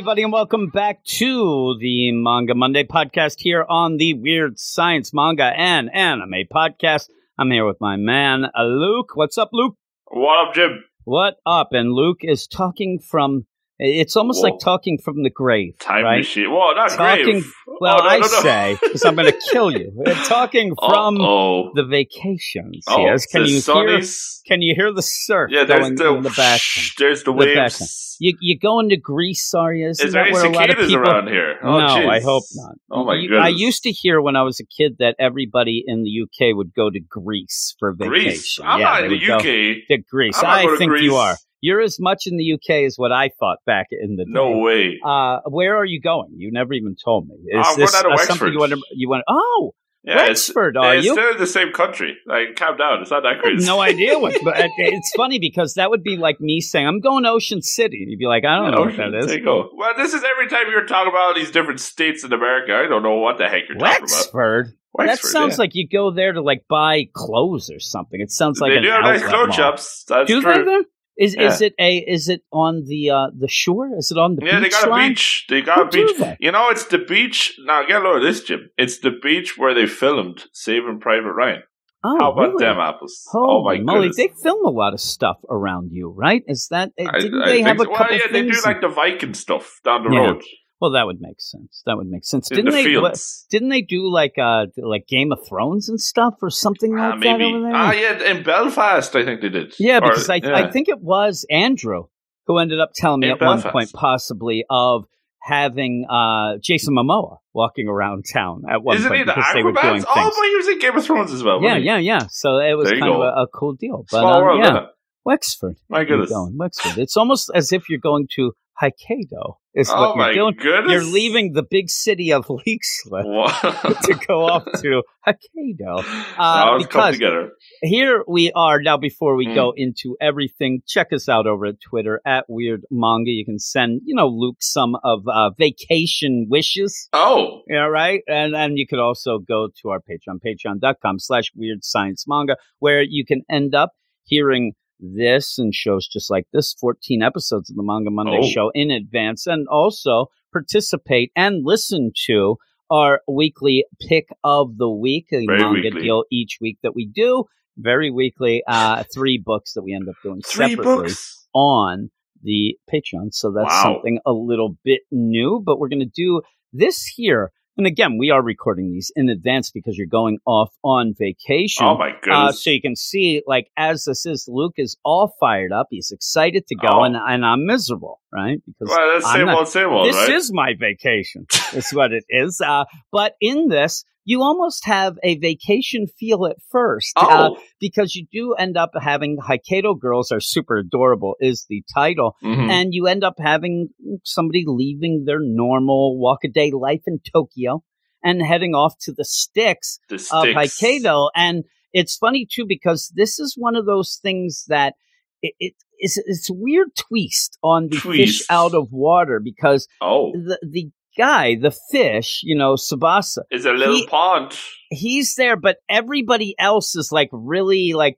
everybody, and welcome back to the Manga Monday podcast here on the Weird Science Manga and Anime Podcast. I'm here with my man, Luke. What's up, Luke? What up, Jim? What up? And Luke is talking from. It's almost Whoa. like talking from the grave, Time right? machine. Whoa, not Talking. grave. Oh, well, Oh, no, I no, no. say because I'm going to kill you. We're talking from oh, the vacations. oh, yes. Can you hear? Can you hear the surf Yeah, there's going the, in the background? there's the waves. You you going to Greece, are you? Isn't Is there that any where a lot of cicadas people? around here? Oh, no, jeez. I hope not. Oh my You- I used to hear when I was a kid that everybody in the UK would go to Greece for vacation. Ah, Greece. I'm yeah, not in the UK. To Greece, I think you are. You're as much in the UK as what I thought back in the day. No way. Uh, where are you going? You never even told me. Is I'm this going out of uh, something you want? To, you want? Oh, Yeah, it's, are it's you? still in the same country. Like, calm down. It's not that crazy. no idea what. But it's funny because that would be like me saying I'm going to Ocean City, and you'd be like, I don't know what Ocean, that is. There you go. Well, this is every time you're talking about all these different states in America. I don't know what the heck you're talking about. Wexford. that sounds yeah. like you go there to like buy clothes or something. It sounds like they an do have nice clothes shops. That's Do true. they? Is is it a is it on the uh the shore? Is it on the Yeah, they beach got a line? beach. They got Who do beach. they? You know, it's the beach. Now, get a load of this, Jim. It's the beach where they filmed Saving Private Ryan. Oh, How about really? them apples? Holy oh my moly! goodness! They film a lot of stuff around you, right? Is that uh, didn't I they think have a couple Well, yeah, they do like the Viking stuff down the Yeah. road well, that would make sense. That would make sense. in Didn't the they? fields. didn't they do like uh like Game of Thrones and stuff or something Ah, like that maybe. over there? Ah, yeah, in Belfast, I think they did. Yeah, Or- because I, yeah. I think it was Andrew who ended up telling me In at one point, possibly, of having uh, Jason Momoa walking around town at one Isn't point he the because they were doing Aquabats? things. Oh, but he was in Game of Thrones as well. yeah, yeah, yeah. So it was kind of a, a cool deal. But Small um, world, yeah. Wexford. My goodness. Wexford. It's almost as if you're going to Hokkaido. Is Oh what you're doing. goodness. You're leaving the big city of Leixlip to go off to Hokkaido. Come because- together. here we are now before we Mm. go into everything check us out over at twitter at weird manga you can send you know luke some of uh, vacation wishes Oh, yeah right and and you could also go to our patreon patreon.com slash weird science manga where you can end up hearing this and shows just like this 14 episodes of the manga monday Oh. show in advance and also participate and listen to our weekly pick of the week a Very manga weekly. deal each week that we do very weekly uh three books that we end up doing three separately books. on the Patreon. So that's Wow. something a little bit new, but we're going to do this here. And again, we are recording these in advance because you're going off on vacation. Oh my Uh, goodness. so you can see, like, as this is, Luke is all fired up. He's excited to go, Oh. and, and I'm miserable, right? Because well, that's I'm same not- old, same old, this right? is my vacation. is what it is. Uh, but in this, you almost have a vacation feel at first. uh, oh, because you do end up having Hokkaido girls are super adorable is the title, mhm. and you end up having somebody leaving their normal walk a day life in Tokyo and heading off to the sticks the of sticks. Hokkaido. And it's funny too because this is one of those things that it, it it's, it's a weird twist on the fish out of water because Oh, the the guy, the fish, you know, Tsubasa, is a little He- pond. he's there, but everybody else is like really like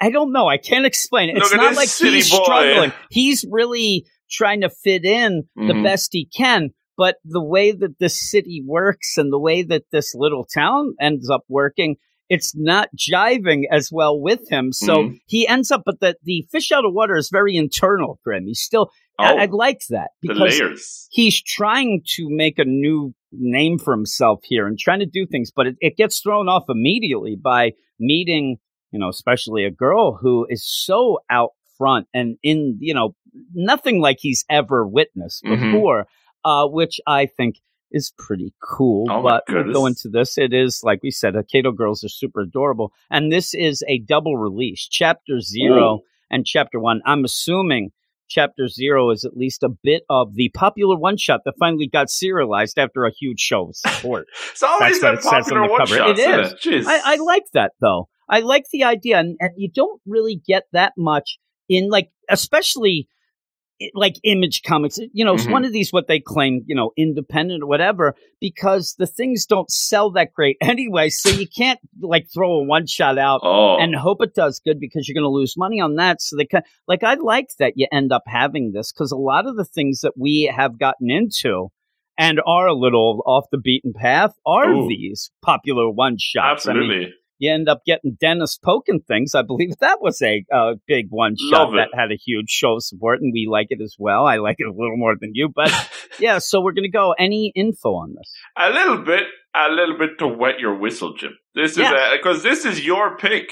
I don't know. I can't explain it. It's not like he's boy. struggling. He's really trying to fit in the Mhm. best he can. But the way that this city works and the way that this little town ends up working, it's not jiving as well with him. So Mhm. he ends up, but the, the fish out of water is very internal for him. He's still, Oh, I, I like that the because layers. he's trying to make a new name for himself here and trying to do things, but it, it gets thrown off immediately by meeting, you know, especially a girl who is so out front and in, you know, nothing like he's ever witnessed Mhm. before, uh, which I think is pretty cool. Oh but we'll go into this. It is, like we said, Kato Girls are super adorable. And this is a double release, Chapter Zero Ooh. and Chapter One. I'm assuming Chapter Zero is at least a bit of the popular one shot that finally got serialized after a huge show of support. It's always That's that on popular the one cover. shots, It is. it? I, I like that though. I like the idea, and, and you don't really get that much in like, especially like image comics. You know, it's Mhm. one of these what they claim, you know, independent or whatever, because the things don't sell that great anyway. So you can't like throw a one shot out oh, and hope it does good because you're going to lose money on that. So they can, like, I like that you end up having this because a lot of the things that we have gotten into and are a little off the beaten path are Ooh. these popular one shots. I mean, absolutely. You end up getting Dennis poking things. I believe that was a uh, big one shot that had a huge show of support, and we like it as well. I like it a little more than you, but yeah. So we're going to go. Any info on this? a little bit, a little bit to wet your whistle, Jim. This is Yeah. because this is your pick.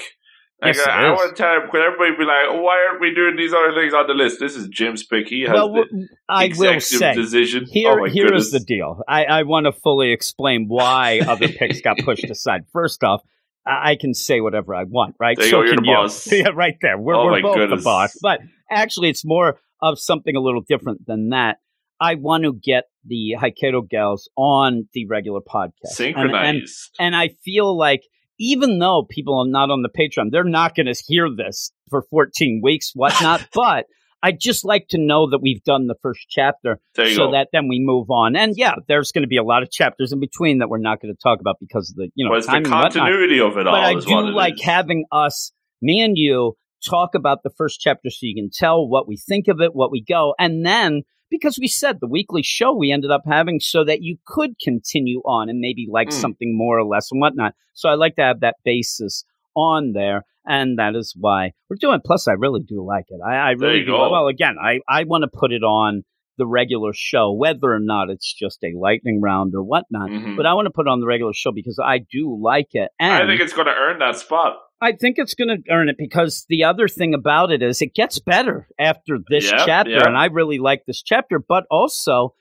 Like, Yes, I, I is. want to tell could everybody be like, oh, why aren't we doing these other things on the list? This is Jim's pick. He has Well, the w- I will executive say decision. Here, oh my here goodness. is the deal. I, I want to fully explain why other picks got pushed aside. First off, I can say whatever I want, right? There you so you're can the you. boss. yeah, right there. We're, Oh we're both goodness. the boss. But actually, it's more of something a little different than that. I want to get the Hokkaido gals on the regular podcast. And- And, synchronized. and I feel like even though people are not on the Patreon, they're not going to hear this for 14 weeks, whatnot. but I just like to know that we've done the first chapter so go. that then we move on. And yeah, there's going to be a lot of chapters in between that we're not going to talk about because of the you know it's the continuity of it all. But I do like having us, me and you, talk about the first chapter so you can tell what we think of it, what we go, and then because we said the weekly show we ended up having so that you could continue on and maybe like Mm. something more or less and whatnot. So I like to have that basis on there. And that is why we're doing. Plus, I really do like it. I, I really do. go. Well, again, I, I want to put it on the regular show, whether or not it's just a lightning round or whatnot. Mhm. But I want to put it on the regular show because I do like it. And I think it's going to earn that spot. I think it's going to earn it because the other thing about it is it gets better after this Yeah, chapter, yeah. and I really like this chapter. But also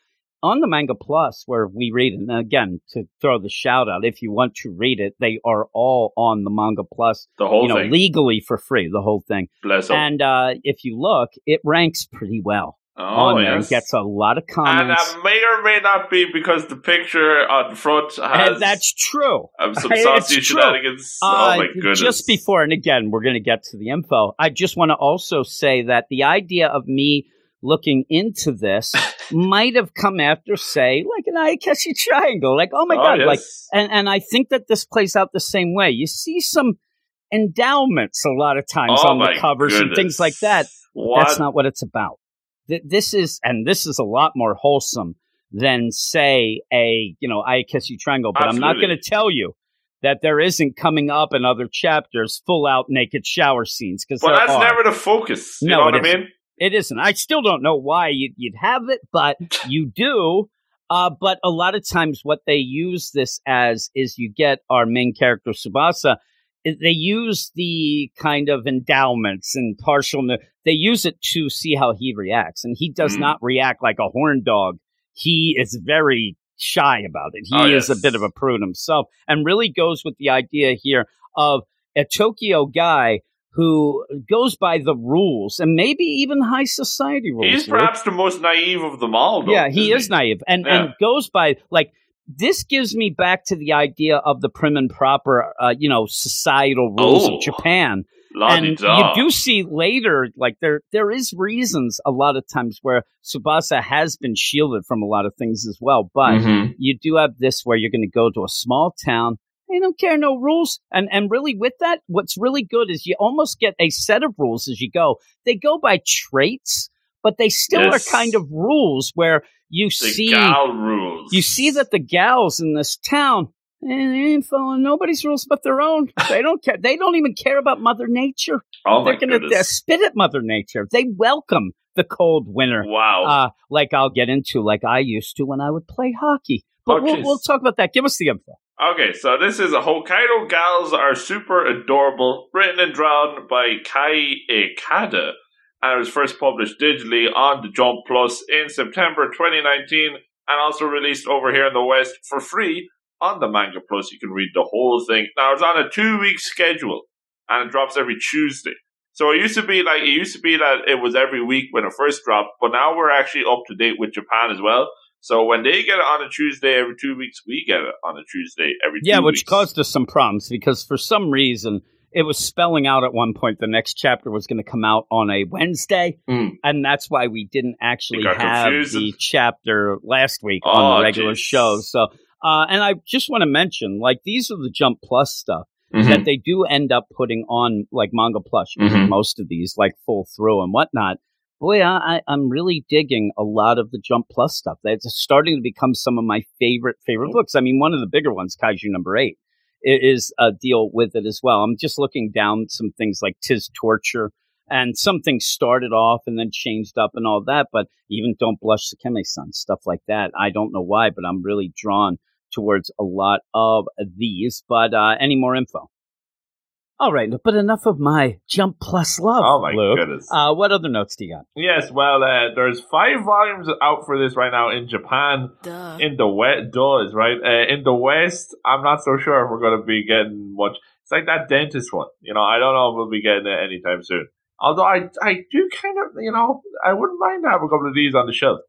on the Manga Plus, where we read and again to throw the shout out, if you want to read it, they are all on the Manga Plus, The whole you know, thing. legally for free, the whole thing. Bless. And uh, if you look, it ranks pretty well oh, on there. yes. Gets a lot of comments. and that may or may not be because the picture on front has And that's true. um, some saucy shenanigans. Uh, oh my goodness! Just before, and again, we're going to get to the info. I just want to also say that the idea of me looking into this might have come after, say, like an Ayakashi Triangle. Like, oh my Oh, god, yes. like, and and I think that this plays out the same way. You see some endowments a lot of times Oh on the covers and things like that. That's not what it's about. Th- This is, and this is a lot more wholesome than, say, a you know Ayakashi Triangle. But I'm not going to tell you that there isn't coming up in other chapters full out naked shower scenes because but that's are. never the focus. You No, know what I mean? It isn't. I still don't know why you'd, you'd have it, but you do. Uh, but a lot of times, what they use this as is you get our main character Tsubasa. They use the kind of endowments and partial. They use it to see how he reacts, and he does Mm. not react like a horn dog. He is very shy about it. He Oh, is a bit of a prude himself, and really goes with the idea here of a Tokyo guy who goes by the rules and maybe even high society rules. He's perhaps the most naive of them all. Though, yeah, he is naive and Yeah. and goes by like this gives me back to the idea of the prim and proper, uh, you know, societal rules Oh. of Japan. La-di-da. and you do see later, like there there is reasons a lot of times where Tsubasa has been shielded from a lot of things as well, but Mhm. you do have this where you're going to go to a small town. They don't care no rules, and and really with that, what's really good is you almost get a set of rules as you go. They go by traits, but they still Yes. are kind of rules where you The see you see that the gals in this town eh, they ain't following nobody's rules but their own. They don't care. They don't even care about Mother Nature. Oh They're gonna uh, spit at Mother Nature. They welcome the cold winter wow. uh, like I'll get into, like I used to when I would play hockey. But Oh, we'll, we'll talk about that. Give us the info. Okay, so this is a Hokkaido Gals Are Super Adorable, written and drawn by Kai Ikada, and it was first published digitally on the Jump Plus in September 2019, and also released over here in the West for free on the Manga Plus. You can read the whole thing. Now it's on a two week schedule and it drops every Tuesday. So it used to be like it used to be that it was every week when it first dropped, but now we're actually up to date with Japan as well. So when they get it on a Tuesday every two weeks, we get it on a Tuesday every Yeah, which weeks. caused us some problems because for some reason it was spelling out at one point the next chapter was going to come out on a Wednesday, Mm. and that's why we didn't actually have confused. the chapter last week Oh, on the regular jeez. show. So, uh, and I just want to mention, like, these are the Jump Plus stuff Mhm. that they do end up putting on, like Manga Plus. You Mhm. most of these, like full through and whatnot. Boy, I, I'm really digging a lot of the Jump Plus stuff. That's starting to become some of my favorite favorite books. I mean, one of the bigger ones, Kaiju number eight, is a deal with it as well. I'm just looking down some things like Tis Torture, and some things started off and then changed up and all that. But even Don't Blush, Sekime-san, stuff like that. I don't know why, but I'm really drawn towards a lot of these. But uh, any more info? All right, but enough of my Jump Plus love. Oh my Luke. goodness. Uh, what other notes do you got? Yes, well, uh, there's five volumes out for this right now in Japan. Duh. In the West, does right? Uh, in the West, I'm not so sure if we're going to be getting much. It's like that dentist one. You know, I don't know if we'll be getting it anytime soon. Although I, I do kind of, you know, I wouldn't mind having a couple of these on the shelf.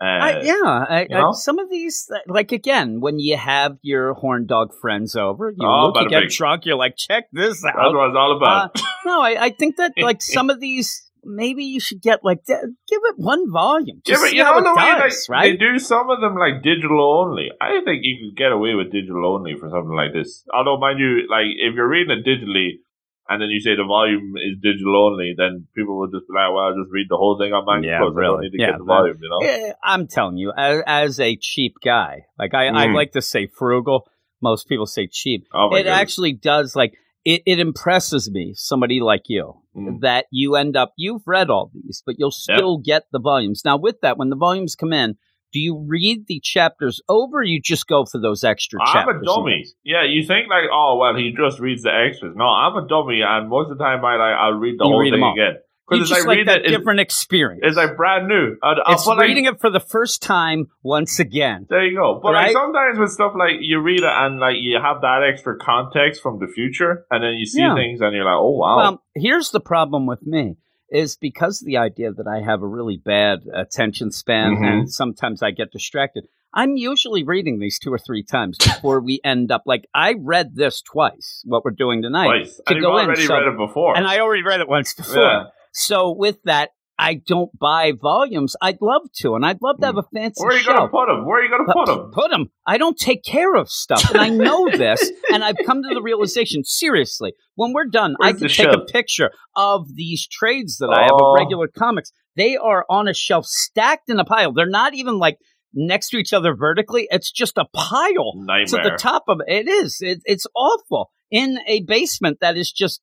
Uh, I, yeah, I? I, some of these, uh, like again, when you have your horn dog friends over, you Oh, look, you get drunk, you're like, check this That's out. what it's all about. Uh, no, I, I think that like some of these, maybe you should get like give it one volume. yeah, Just but you know the way does, like, right? they do some of them like digital only. I think you can get away with digital only for something like this. Although, mind you, like if you're reading it digitally and then you say the volume is digital only, then people will just be like, "Well, I'll just read the whole thing on my Yeah, Plus. I don't really. need to Yeah, get the volume." You know? Yeah, I'm telling you, as, as a cheap guy, like I, I Mm. like to say frugal. Most people say cheap. Oh it goodness. actually does like it, it impresses me somebody like you Mm. that you end up you've read all these but you'll Yep. still get the volumes now with that when the volumes come in do you read the chapters over or you just go for those extra I'm chapters a dummy. Yeah, you think like, oh well, he just reads the extras. No, I'm a dummy, and most of the time I like I'll read the You whole read thing again because it's like, like that it. different experience It's, like brand new. I'll, I'll uh, it's like, reading it for the first time once again There you go. But like sometimes with stuff like you read it and like you have that extra context from the future, and then you see Yeah. things and you're like, oh wow. Well, here's the problem with me is because the idea that I have a really bad attention span Mhm. and sometimes I get distracted. I'm usually reading these two or three times before we end up like I read this twice, what we're doing tonight. Twice. to and you've go in, already so- read it before. And I already read it once before. Yeah. So with that, I don't buy volumes. I'd love to, and I'd love to have a fancy Where are you gonna put them? Where are you gonna put them? Put them. I don't take care of stuff, and I know this. And I've come to the realization: seriously, when we're done, I can take a picture of these trades that I have Oh. of regular comics. They are on a shelf, stacked in a pile. They're not even like next to each other vertically. It's just a pile to Nightmare. the top of it. It is. It, it's awful in a basement that is just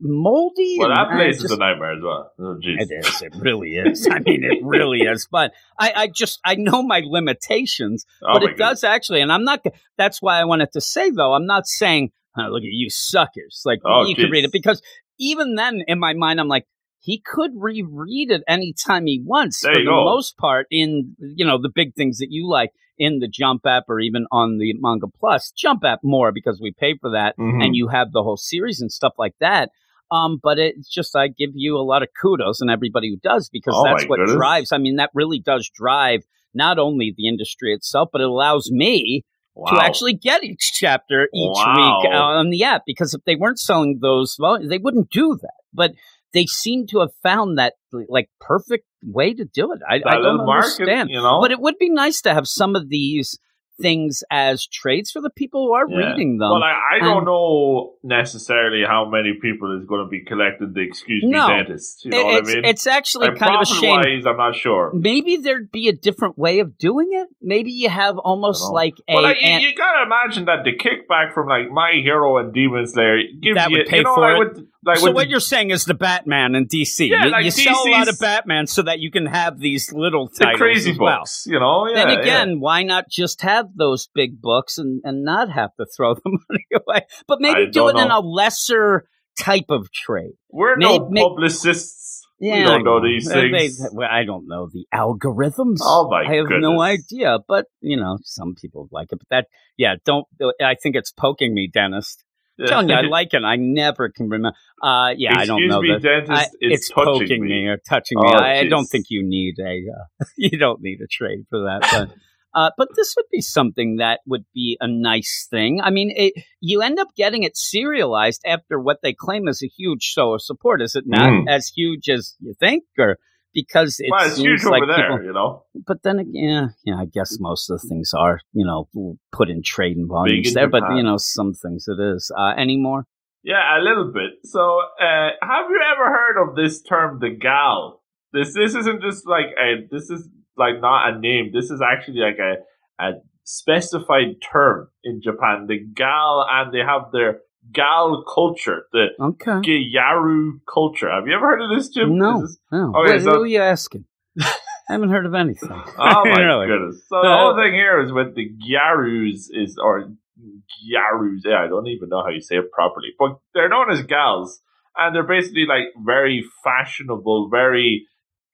moldy. well, that place just- is a nightmare as well. Oh, it is. It really is. I mean, it really is. But I, I just I know my limitations. Oh but my it does actually, and I'm not. That's why I wanted to say though. I'm not saying, oh, "Look at you suckers!" Like Oh, you can read it because even then, in my mind, I'm like, he could reread it anytime he wants. There for the go. most part, in you know the big things that you like in the Jump app or even on the Manga Plus Jump app more because we pay for that Mhm. and you have the whole series and stuff like that. Um, but it's just I give you a lot of kudos and everybody who does because Oh that's what goodness. drives. I mean, that really does drive not only the industry itself, but it allows me wow. to actually get each chapter each Wow. week on the app because if they weren't selling those volumes, they wouldn't do that. But they seem to have found that like perfect way to do it. I, I don't market, understand. you know. But it would be nice to have some of these things as trades for the people who are Yeah. reading them. Well, I, I don't and- know necessarily how many people is going to be collecting the excuse me No. dentist. You know what I mean? it's actually like, kind of a shame. profit-wise, I'm not sure. Maybe there'd be a different way of doing it. Maybe you have almost like a. Well, like, you, you gotta imagine that the kickback from like My Hero and Demon Slayer gives That you, would pay you know, for it. With, like so what the- you're saying is the Batman in DC. Yeah, you like you sell a lot of Batman so that you can have these little the titles crazy well. books, you know. Yeah, then again, why not just have those big books and, and not have to throw the money away? But maybe I do it don't in a lesser type of trade. we're may- no may- publicists. Yeah, we don't know these They- they- things. well, I don't know the algorithms. Oh my I have no idea, but you know, some people like it. But that, yeah, don't. I think it's poking me, dentist. I'm telling you, I like it. I never can remember. Uh, yeah, I don't Excuse know me, that. dentist. I- it's, it's touching poking me. me. or touching me. Oh, I, I don't think you need a uh, you don't need a trade for that. But uh, but this would be something that would be a nice thing. I mean, it, you end up getting it serialized after what they claim is a huge show of support. Is it not Mm. as huge as you think, or because it well, it's seems huge like over there, people? you know. But then again, yeah, yeah, I guess most of the things are you know put in trade and volumes in there. But you know, some things it is. Uh, any more? Yeah, a little bit. So, uh, have you ever heard of this term, the gal? This this isn't just like a this is like not a name. This is actually like a a specified term in Japan. The gal, and they have their gal culture, the Okay. Gyaru culture. Have you ever heard of this, Jim? No. This- Oh, Okay, what, so- who are you asking? I haven't heard of anything. Oh my Really? goodness! So the Uh, whole thing here is with the Gyarus is or Gyarus. Yeah, I don't even know how you say it properly, but they're known as gals, and they're basically like very fashionable, very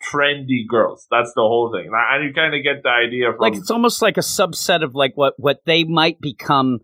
trendy girls. That's the whole thing, and you kind of get the idea from Like it's almost like a subset of like what what they might become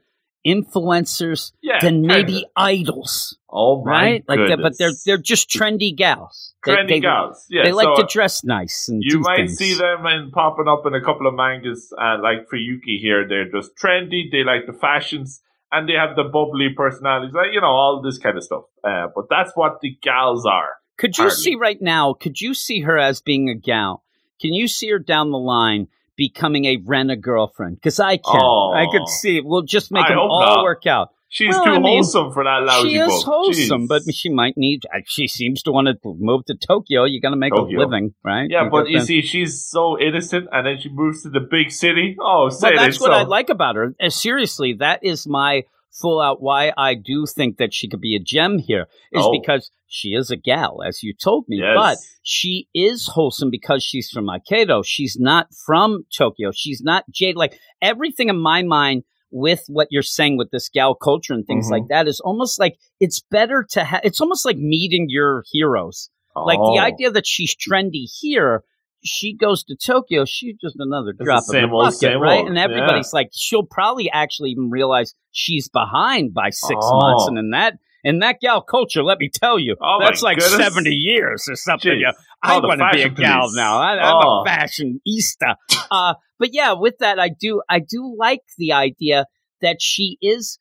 influencers, yeah, kinda. maybe idols, oh my right? Like that, but they're they're just trendy gals. They- trendy they, gals. Yeah, They like so to dress nice and You might things. see them in popping up in a couple of mangas, uh, like for Yuki here. They're just trendy. They like the fashions, and they have the bubbly personalities, like you know all this kind of stuff. Uh, but that's what the gals are. Could you Hardly. see right now? Could you see her as being a gal? Can you see her down the line becoming a Rena girlfriend? Because I can. Oh. I could see. We'll just make I them all not. work out. She's Well, too I mean, wholesome for that lousy she is book. wholesome, Jeez. but she might need. uh, She seems to want to move to Tokyo. You got to make Tokyo. a living, right? yeah, but you see, she's so innocent, and then she moves to the big city. Oh, say well, that's what so. I like about her. Uh, seriously, that is my full out why I do think that she could be a gem here is Oh. because she is a gal, as you told me, Yes. but she is wholesome because she's from Hokkaido. She's not from Tokyo. She's not Jade. Like everything in my mind with what you're saying with this gal culture and things Mhm. like that is almost like it's better to have. It's almost like meeting your heroes. Like Oh. the idea that she's trendy here, she goes to Tokyo, she's just another the drop in the old, bucket, right? old, And yeah. everybody's like, she'll probably actually even realize she's behind by six Oh. months, and in that in that gal culture, let me tell you, Oh, that's like goodness. seventy years or something. Jeez. I want to be a gal police. now. I, I'm Oh. a fashionista. uh, but yeah, with that, I do I do like the idea that she is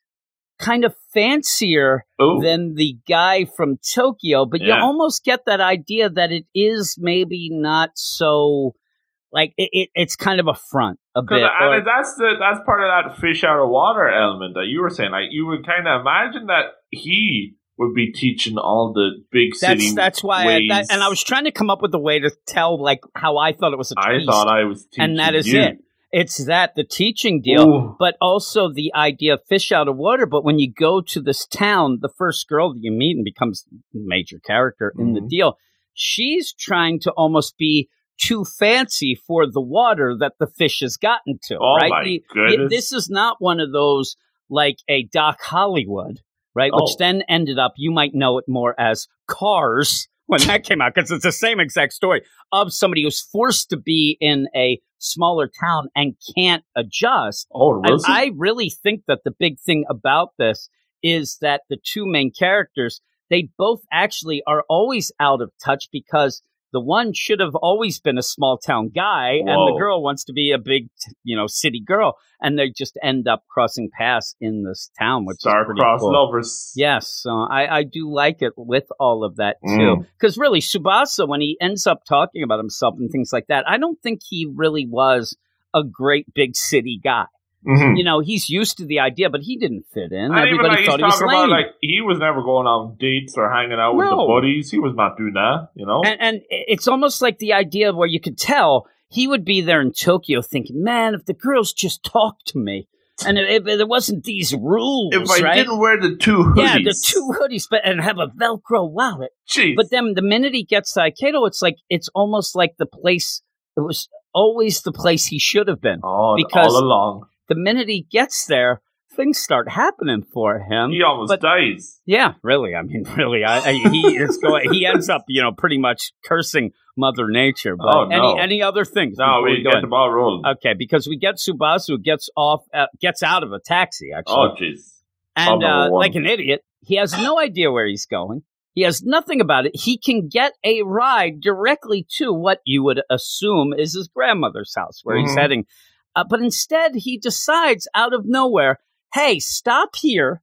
kind of fancier Ooh. than the guy from Tokyo, but you almost get that idea that it is maybe not so like it, it it's kind of a front a bit. and or- that's the that's part of that fish out of water element that you were saying. Like you would kind of imagine that he would be teaching all the big city. that's that's why I, that, and I was trying to come up with a way to tell like how I thought it was a I thought I was teaching and that is you. it. It's that the teaching deal, Ooh. but also the idea of fish out of water. But when you go to this town, the first girl that you meet and becomes major character in the Mhm. deal, she's trying to almost be too fancy for the water that the fish has gotten to. Oh right? my The- goodness. this is not one of those like a Doc Hollywood, right? Oh. Which then ended up, you might know it more as Cars when that came out, because it's the same exact story of somebody who's forced to be in a smaller town and can't adjust. Oh, Wilson. I really think that the big thing about this is that the two main characters, they both actually are always out of touch because the one should have always been a small town guy and the girl wants to be a big, you know, city girl. And they just end up crossing paths in this town, which is pretty Star-crossed cool. lovers. Yes, so I, I do like it with all of that too. Mm. Because really, Tsubasa, when he ends up talking about himself and things like that, I don't think he really was a great big city guy. Mhm. You know, he's used to the idea, but he didn't fit in. And even Everybody like thought he was lame. about, like he was never going on dates or hanging out with the buddies. He was not doing that, you know. and, and it's almost like the idea where you could tell he would be there in Tokyo thinking, man, if the girls just talked to me, and if, if there wasn't these rules, if I right? didn't wear the two hoodies, yeah, the two hoodies, but and have a Velcro wallet. Jeez. But then the minute he gets to Hokkaido, it's like it's almost like the place. It was always the place he should have been. oh, because- all along. The minute he gets there, things start happening for him. He almost but- dies. Yeah, really. I mean, really. I, I, he is going. He ends up, you know, pretty much cursing Mother Nature. But Oh, no. any any other things? No, we get the ball rolling. Okay, because we get Tsubasa gets off, uh, gets out of a taxi actually, oh, jeez. and uh, like an idiot, he has no idea where he's going. He has nothing about it. He can get a ride directly to what you would assume is his grandmother's house, where he's Mhm. heading. Uh, but instead, he decides out of nowhere, "Hey, stop here,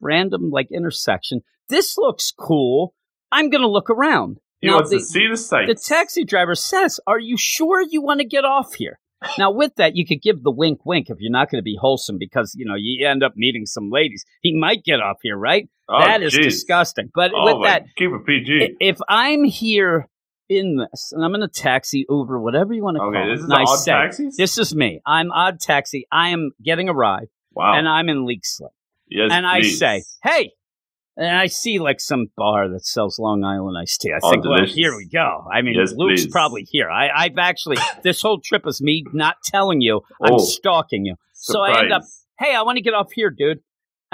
random like intersection. This looks cool. I'm going to look around." He Now, wants the- to see the sights. the taxi driver says, Are you sure you want to get off here? Now, with that, you could give the wink wink if you're not going to be wholesome because, you know, you end up meeting some ladies. He might get off here, right? oh, that is jeez. disgusting. But Oh, with that, keep it PG. if I'm here in this and I'm in a taxi, over whatever you want to okay, call this it, is and odd say, taxis. This is me. I'm odd taxi. I am getting a ride wow. and I'm in leak yes, and I say, Hey, and I see like some bar that sells Long Island iced tea. I Oh, think, well, here we go. I mean, Yes, Luke's please. probably here. I, I've actually, this whole trip is me not telling you, I'm Oh. stalking you. So I end up, hey, I want to get off here, dude.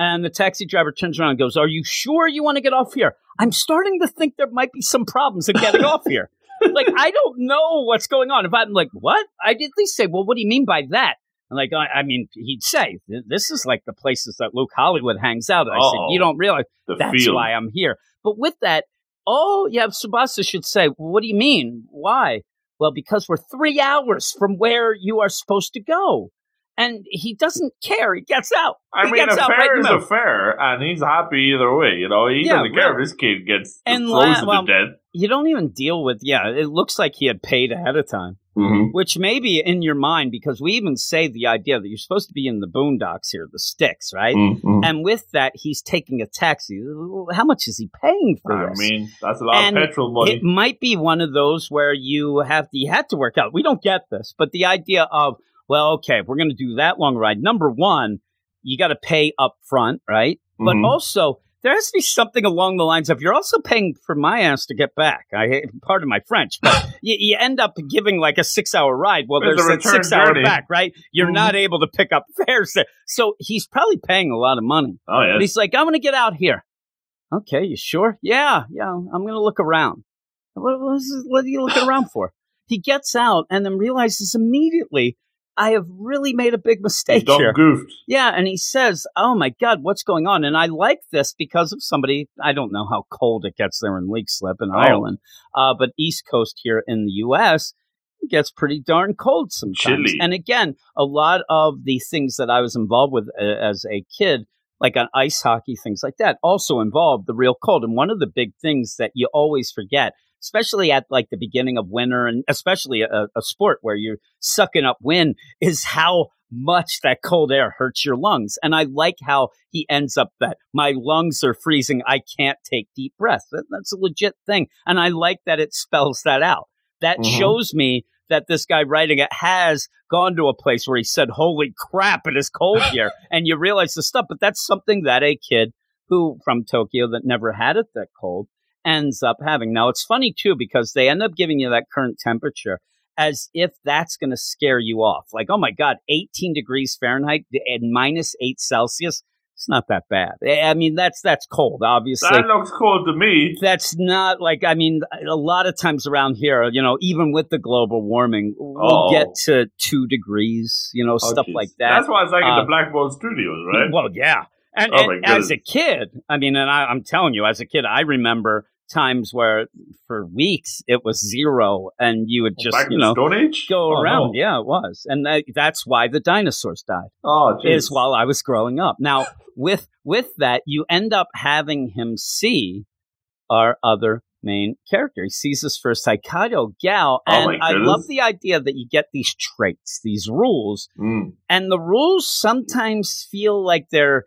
And the taxi driver turns around and goes, Are you sure you want to get off here? I'm starting to think there might be some problems in getting off here. Like, I don't know what's going on. If I'm like, What? I'd at least say, Well, what do you mean by that? And like, I, I mean, he'd say, This is like the places that Luke Hollywood hangs out. And I said, You oh, don't realize that's field. why I'm here. But with that, oh, yeah, Tsubasa should say, well, what do you mean? Why? Well, because we're three hours from where you are supposed to go. And he doesn't care. He gets out. I he mean, gets a right fair in is the a fair, and he's happy either way. You know, he Yeah, doesn't care really. if this kid gets And frozen la- well- to death. You don't even deal with, yeah, it looks like he had paid ahead of time, Mm-hmm. which may be in your mind because we even say the idea that you're supposed to be in the boondocks here, the sticks, right? Mm-hmm. And with that, he's taking a taxi. How much is he paying for I this? mean, that's a lot And of petrol money. It might be one of those where you have you had to work out. We don't get this, but the idea of well, okay, we're going to do that long ride, number one, you got to pay up front, right? But Mhm. also there has to be something along the lines of you're also paying for my ass to get back. I hate pardon my French, but you, you end up giving like a six hour ride. Well, It's there's a six hour back, right? You're Mhm. not able to pick up fares there, so he's probably paying a lot of money. oh But he's like, I'm going to get out here. Okay, you sure? Yeah, yeah, I'm going to look around. What, what, is, what are you looking around for? He gets out and then realizes immediately, I have really made a big mistake here. goofed. Yeah, and he says, Oh my God, what's going on? And I like this because of somebody, I don't know how cold it gets there in Leixlip in Oh. Ireland, uh, but East Coast here in the US, it gets pretty darn cold sometimes. Chilly. And again, a lot of the things that I was involved with uh, as a kid, like on ice hockey, things like that, also involved the real cold. And one of the big things that you always forget, especially at like the beginning of winter and especially a, a sport where you're sucking up wind, is how much that cold air hurts your lungs. And I like how he ends up that my lungs are freezing. I can't take deep breaths. That, that's a legit thing. And I like that it spells that out. That Mhm. shows me that this guy writing it has gone to a place where he said, Holy crap, it is cold here. and you realize the stuff. But that's something that a kid who from Tokyo that never had it that cold ends up having. Now it's funny too because they end up giving you that current temperature as if that's going to scare you off. Like, oh my God, 18 degrees Fahrenheit and minus eight Celsius. It's not that bad. I mean, that's that's cold, obviously. That looks cold to me. that's not like I mean, a lot of times around here, you know, even with the global warming, we'll Oh. get to two degrees, you know, Oh, stuff jeez. like that. That's why it's like in Uh, the Blackboard Studios, right? Well, yeah. And, Oh, and as a kid, I mean, and I, I'm telling you, as a kid, I remember times where for weeks it was zero and you would just, Back you know, Stone Age? go Oh, around. no. Yeah, it was. And that, that's why the dinosaurs died Oh, jeez. is while I was growing up. Now, with with that, you end up having him see our other main character. He sees this first Hokkaido Gal, Oh, and my I love the idea that you get these traits, these rules, Mm. and the rules sometimes feel like they're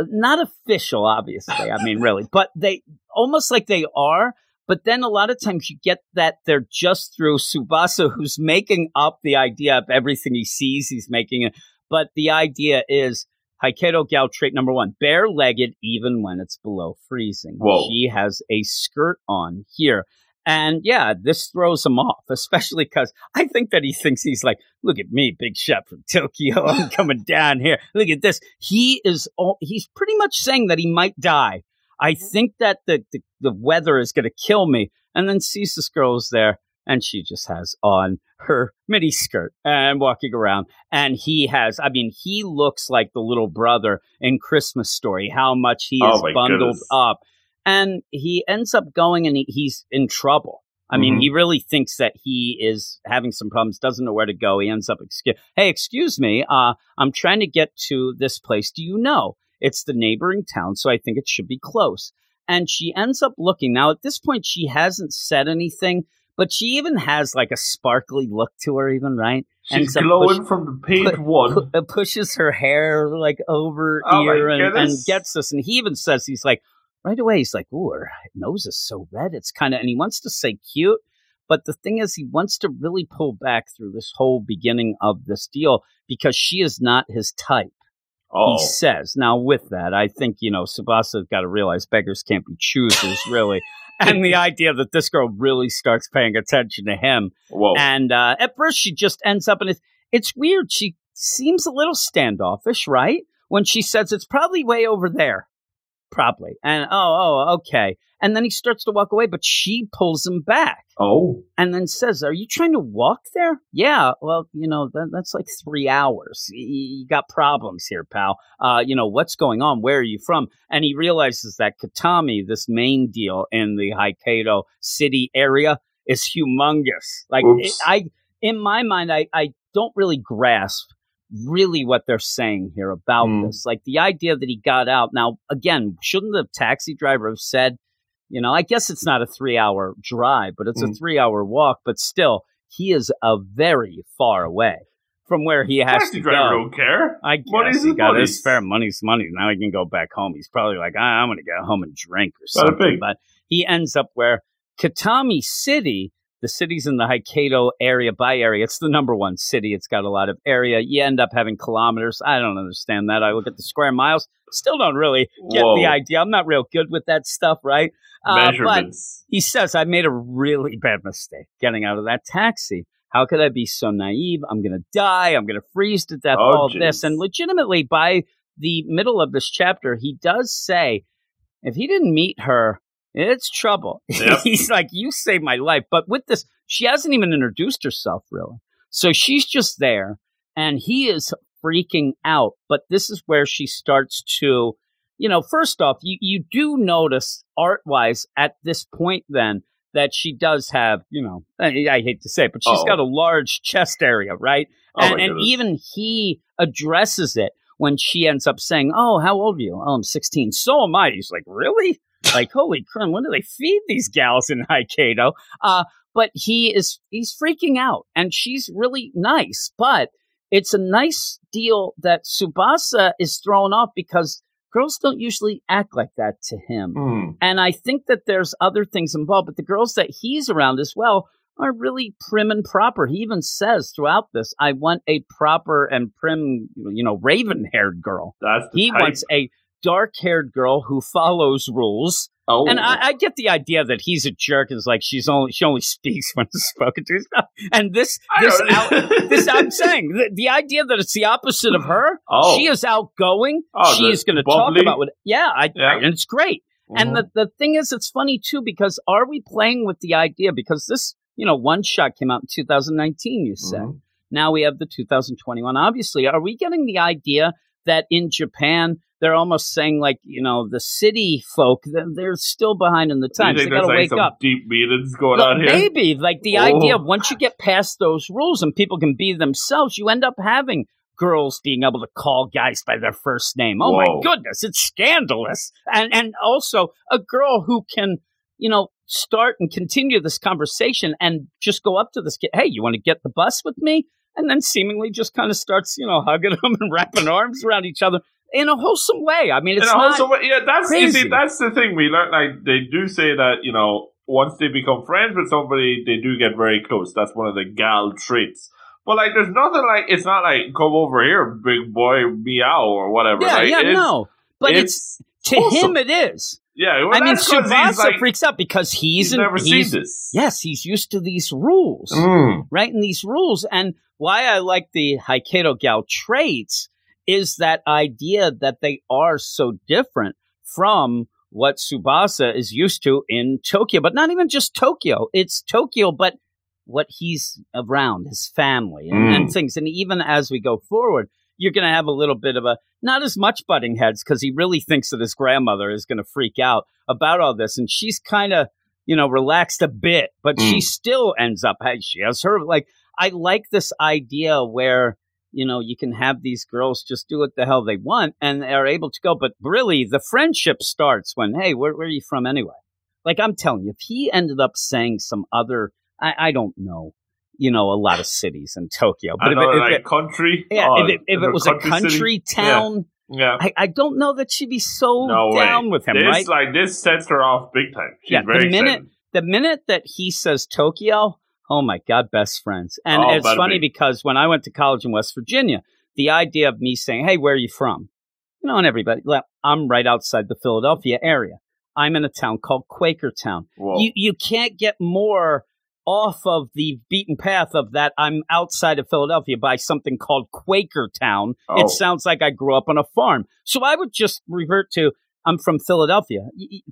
not official. Obviously, I mean, really, but they almost like they are. But then a lot of times you get that they're just through Tsubasa, who's making up the idea of everything he sees. He's making it. But the idea is Hokkaido Gal trait number one, bare legged even when it's below freezing. Whoa. She has a skirt on here. And yeah, this throws him off, especially because I think that he thinks he's like, look at me, big shot from Tokyo. I'm coming down here. Look at this. He is, all, he's pretty much saying that he might die. I mm-hmm. think that the, the, the weather is going to kill me. And then sees this girl is there and she just has on her mini skirt and walking around. And he has, I mean, he looks like the little brother in Christmas Story, how much he Oh is bundled goodness. up. And he ends up going and he, he's in trouble. I mean, Mhm. he really thinks that he is having some problems, doesn't know where to go. He ends up, excuse, hey, excuse me, uh, I'm trying to get to this place. Do you know? It's the neighboring town, so I think it should be close. And she ends up looking. Now, at this point, she hasn't said anything, but she even has like a sparkly look to her, even, right? She's glowing push- from the page pu- one. pu- pushes her hair like over Oh ear and, and gets this. And he even says, he's like, right away, he's like, ooh, her nose is so red. It's kind of, and he wants to say cute. But the thing is, he wants to really pull back through this whole beginning of this deal because she is not his type oh, he says. Now, with that, I think, you know, Tsubasa's got to realize beggars can't be choosers, really. and the idea that this girl really starts paying attention to him. whoa. And uh, at first, she just ends up in it. It's weird. She seems a little standoffish, right? When she says it's probably way over there. Probably. And oh, oh, okay. And then he starts to walk away, but she pulls him back oh, and then says, "Are you trying to walk there?" Yeah. Well, you know that, that's like three hours. Y- You got problems here, pal. Uh, you know what's going on? Where are you from? And he realizes that Kitami, this main deal in the Hokkaido city area, is humongous. Like it, I, in my mind, I I don't really grasp really what they're saying here about Hmm. this. Like the idea that he got out. Now, again, shouldn't the taxi driver have said? You know, I guess it's not a three hour drive, but it's a Mm. three hour walk. But still, he is a very far away from where he has taxi to driver go. don't care. I guess Money's he got money. his fair money's money. Now he can go back home. He's probably like, ah, I'm going to go home and drink or something. But he ends up where Kitami City, the city's in the Hokkaido area by area. It's the number one city. It's got a lot of area. You end up having kilometers. I don't understand that. I look at the square miles. Still don't really get Whoa. the idea. I'm not real good with that stuff, right? Uh, but he says, I made a really bad mistake getting out of that taxi. How could I be so naive? I'm going to die. I'm going to freeze to death. Oh, all this. And legitimately, by the middle of this chapter, he does say, if he didn't meet her, it's trouble. Yep. He's like, you saved my life. But with this, she hasn't even introduced herself, really. So she's just there, and he is freaking out. But this is where she starts to, you know, first off, you, you do notice art wise at this point then that she does have, you know, I, I hate to say it, but she's Uh-oh. got a large chest area, right? Oh and, and even he addresses it when she ends up saying, "Oh, how old are you?" "Oh, I'm 16." "So am I." He's like, "Really?" Like, "Holy crap! When do they feed these gals in Hokkaido?" Uh, but he is he's freaking out, and she's really nice, but it's a nice deal that Tsubasa is thrown off because girls don't usually act like that to him. Hmm. And I think that there's other things involved, but the girls that he's around as well are really prim and proper. He even says throughout this, I want a proper and prim, you know, raven haired girl. That's the He type. wants a dark haired girl who follows rules. Oh, And I, I get the idea that he's a jerk and is like she's only she only speaks when spoken to. And this this out, this I'm saying the, the idea that it's the opposite of her. Oh. She is outgoing. Oh, she is going to talk about what. Yeah, I, Yeah. and it's great. And Mhm. the, the thing is, it's funny too, because are we playing with the idea? Because this, you know, one shot came out in 2019, you said. Mhm. Now we have the 2021. Obviously, are we getting the idea that in Japan, they're almost saying, like, you know, the city folk, they're, still behind in the times. They think got to like, wake some up. Deep meetings going Look, on here. Maybe like the Oh. idea of once you get past those rules and people can be themselves, you end up having girls being able to call guys by their first name. Oh my goodness, it's scandalous. And and also a girl who can, you know, start and continue this conversation and just go up to this kid, hey, you want to get the bus with me? And then seemingly just kind of starts, you know, hugging them and wrapping arms around each other in a wholesome way. I mean, it's and not. also, yeah, that's you crazy. see, that's the thing we learn. Like they do say that you know, once they become friends with somebody, they do get very close. That's one of the gal traits. But like, there's nothing like it's not like come over here, big boy, meow or whatever. yeah, like, yeah, it's, no. But it's, to awesome. him, it is. Yeah, well, I mean, 'cause like, freaks out because he's, he's in- never he's- seen this. Yes, he's used to these rules, Mm. right? And these rules, and why I like the Hokkaido Gal traits is that idea that they are so different from what Tsubasa is used to in Tokyo, but not even just Tokyo. It's Tokyo, but what he's around, his family and, and Mm. things. And even as we go forward, you're going to have a little bit of a not as much butting heads because he really thinks that his grandmother is going to freak out about all this, and she's kind of you know relaxed a bit, but she Mm. still ends up. She has her like. I like this idea where you know you can have these girls just do what the hell they want and they are able to go, but really the friendship starts when hey, where, where are you from anyway? Like I'm telling you, if he ended up saying some other, I, I don't know, you know, a lot of cities in Tokyo, but if, know, it, if like it- country. yeah, Oh, if it, if it was a country city. town, Yeah. I, I don't know that she'd be so No way. down with him, this, right? Like this sets her off big time. She's Yeah, the minute- excited. the minute that he says Tokyo, oh my God, best friends. And Oh, it's funny be. because when I went to college in West Virginia, the idea of me saying, hey, where are you from? You know, and everybody, well, I'm right outside the Philadelphia area. I'm in a town called Quakertown. Whoa. You, you can't get more off of the beaten path of that I'm outside of Philadelphia by something called Quakertown. Oh. It sounds like I grew up on a farm. So I would just revert to I'm from Philadelphia.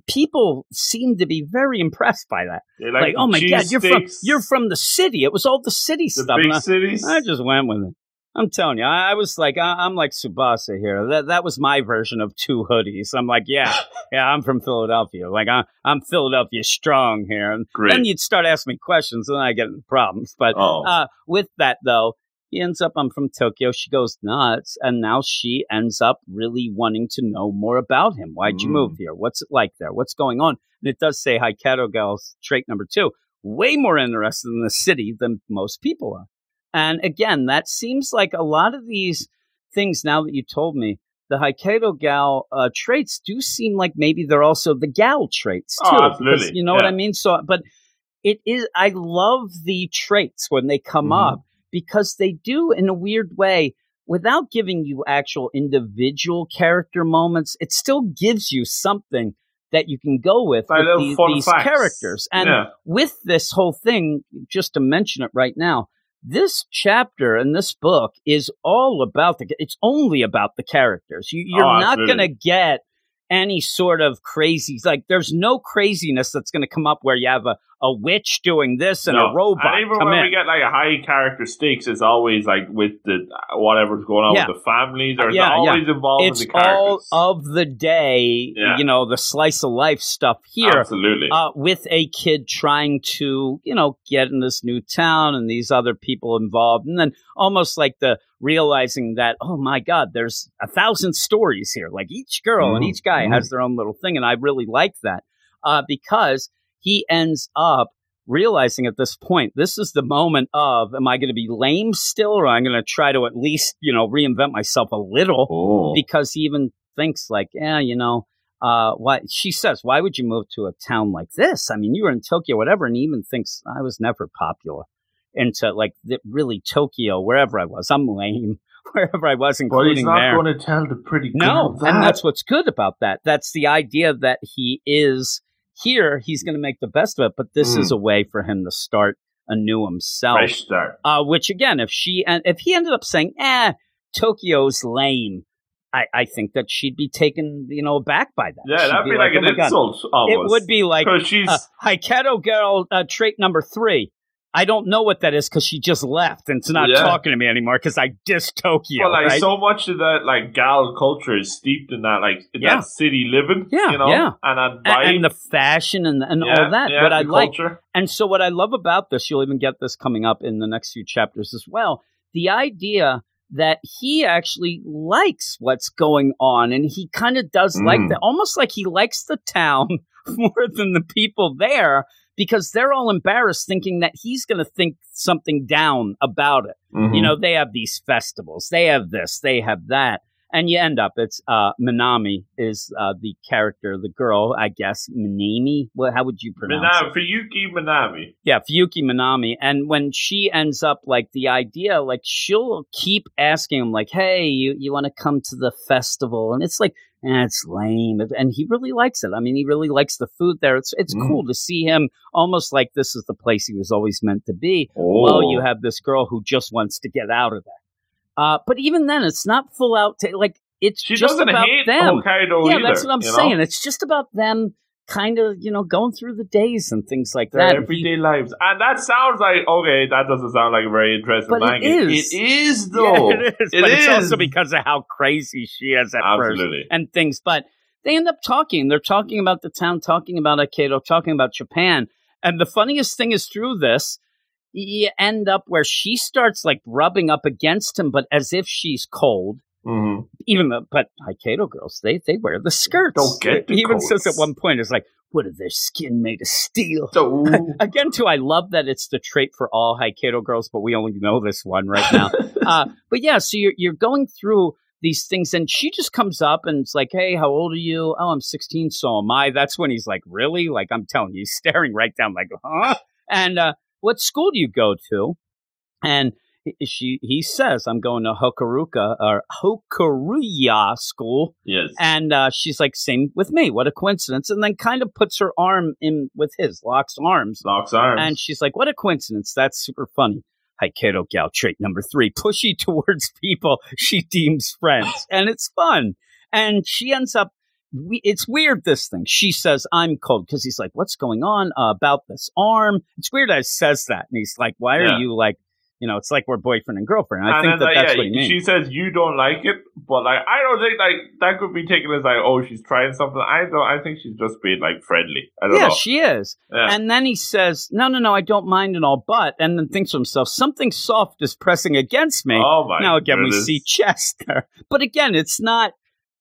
People seem to be very impressed by that. They Like, oh my god, you're from you're from the city. It was all the city the stuff. big I, cities. I just went with it. I'm telling you, I, I was like, I, I'm like Tsubasa here. That that was my version of two hoodies. I'm like, yeah, yeah, I'm from Philadelphia. Like I, I'm Philadelphia strong here. And Great. then you'd start asking me questions, and I get into problems. But oh, uh, with that though, he ends up. I'm from Tokyo. She goes nuts, and now she ends up really wanting to know more about him. Why'd you Mm. move here? What's it like there? What's going on? And it does say Hokkaido Gal's trait number two. Way more interested in the city than most people are. And again, that seems like a lot of these things. Now that you told me, the Hokkaido Gal uh, traits do seem like maybe they're also the Gal traits too. Oh, because absolutely. You know what I mean? So, but it is. I love the traits when they come Mhm. up because they do in a weird way without giving you actual individual character moments it still gives you something that you can go with with these, characters. And yeah. with this whole thing just to mention it right now this chapter and this book is all about the it's only about the characters. You, you're Oh, not going to get any sort of crazy like there's no craziness that's going to come up where you have a, a witch doing this and No. a robot And even when in we get like a high character stakes, it's always like with the whatever's going on Yeah. with the families, or it's Yeah, yeah. always involved it's in the characters. all of the day, Yeah. you know, the slice of life stuff here Absolutely. uh, with a kid trying to, you know, get in this new town and these other people involved. And then almost like the realizing that, oh my God, there's a thousand stories here. Like each girl and Mhm. each guy Mhm. has their own little thing. And I really like that uh, because he ends up realizing at this point, this is the moment of, am I going to be lame still or I'm I going to try to at least, you know, reinvent myself a little? because he even thinks like, yeah, you know, uh, why she says, why would you move to a town like this? I mean, you were in Tokyo, whatever, and he even thinks I was never popular into like the, really Tokyo, wherever I was. I'm lame wherever I was, including he's not there. going to tell the pretty girl no, girl and that's what's good about that. That's the idea that he is here. He's going to make the best of it, but this Mm. is a way for him to start anew himself. fresh start. Uh, which again, if she and if he ended up saying, "Eh, Tokyo's lame," I, I think that she'd be taken, you know, aback by that. Yeah, She'd that'd be like, "Oh an God." insult. It would be like she's uh, Hokkaido girl uh, trait number three. I don't know what that is because she just left and it's not Yeah. talking to me anymore because I diss Tokyo. well, like right? so much of that like gal culture is steeped in that like in Yeah. that city living. Yeah, you know, yeah. and that A- vibe. and, the fashion and and yeah, all that. yeah, what I like, culture. and so what I love about this, you'll even get this coming up in the next few chapters as well. The idea that he actually likes what's going on, and he kind of does like Mm. that, almost like he likes the town more than the people there. Because they're all embarrassed, thinking that he's going to think something down about it. Mhm. You know, they have these festivals, they have this, they have that. And you end up it's uh Minami is uh the character, the girl, I guess Minami. What? How would you pronounce Minami, it? Fuyuki Minami. Yeah, Fuyuki Minami. And when she ends up like the idea, like she'll keep asking him, like, "Hey, you you want to come to the festival?" And it's like, eh, it's lame. And he really likes it. I mean, he really likes the food there. It's it's Mm. cool to see him almost like this is the place he was always meant to be. Oh. Well, you have this girl who just wants to get out of there. Uh, but even then, it's not full out. like it's She just doesn't about hate them. Hokkaido yeah, either. that's what I'm you know? saying. It's just about them, kind of, you know, going through the days and things like Their that. everyday lives. And that sounds like, okay, that doesn't sound like a very interesting But it manga. is. It is, though. Yeah, it is. It but it's also because of how crazy she is at first Absolutely. and things. But they end up talking. They're talking about the town, talking about Hokkaido, talking about Japan. And the funniest thing is through this, you end up where she starts like rubbing up against him, but as if she's cold. hmm Even the but Hokkaido girls, they they wear the skirts. Don't get the He even says at one point, it's like, what is their skin made of steel? So, Again, too, I love that it's the trait for all Hokkaido girls, but we only know this one right now. uh, but yeah, so you're you're going through these things, and she just comes up and it's like, "Hey, how old are you?" "Oh, I'm 16." So am I. That's when he's like, "Really?" Like I'm telling you, he's staring right down, like, "Huh?" And uh, what school do you go to? And he- she he says, "I'm going to Hokaruka or Hokaruya school." yes. And uh, she's like, "Same with me. What a coincidence!" And then kind of puts her arm in with his, locks arms. Locks arms. And she's like, "What a coincidence! That's super funny." Hokkaido gal trait number three: pushy towards people she deems friends, and it's fun. And she ends up. We, it's weird. This thing. She says, "I'm cold," because he's like, "What's going on uh, about this arm?" It's weird. that he says that, and he's like, "Why are Yeah. you like?" You know, it's like we're boyfriend and girlfriend. I And think that like, that's yeah, what he means. She says you don't like it, but like I don't think like that could be taken as like oh she's trying something. I don't. I think she's just being like friendly. I don't yeah, know. she is. yeah. And then he says, "No, no, no, I don't mind at all, but," and then thinks to himself, "Something soft is pressing against me." oh my. now again, we see chest there, but again, it's not.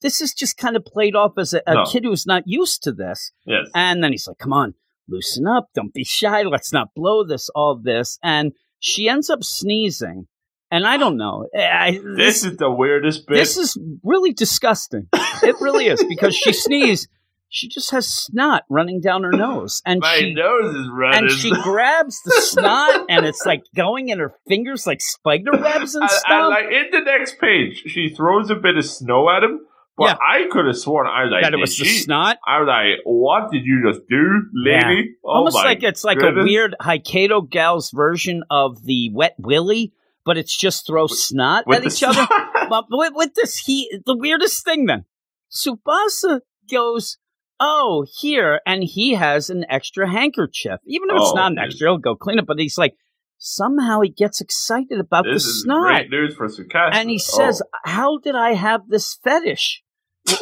This is just kind of played off as a, a No. kid who's not used to this. Yes. And then he's like, "Come on, loosen up, don't be shy. Let's not blow this, all this." And she ends up sneezing, and I don't know. Eh, I, this is the weirdest bit. this is really disgusting. It really is because she sneezed. She just has snot running down her nose, and my she nose is running. and she grabs the snot, and it's like going in her fingers like spider webs and and, stuff. and, like in the next page, she throws a bit of snow at him. But Yeah. I could have sworn I was like, that it was the she- snot. I was like, what did you just do, lady? Oh Almost like it's like goodness. a weird Hokkaido gal's version of the wet willy, but it's just throw snot with at each other. but with, with this, he the weirdest thing then. Tsubasa goes, "Oh, here," and he has an extra handkerchief. Even if it's Oh, not an extra, he'll go clean it. But he's like, somehow he gets excited about this the is snot. great news for Tsubasa. and he oh. says, Oh. "How did I have this fetish?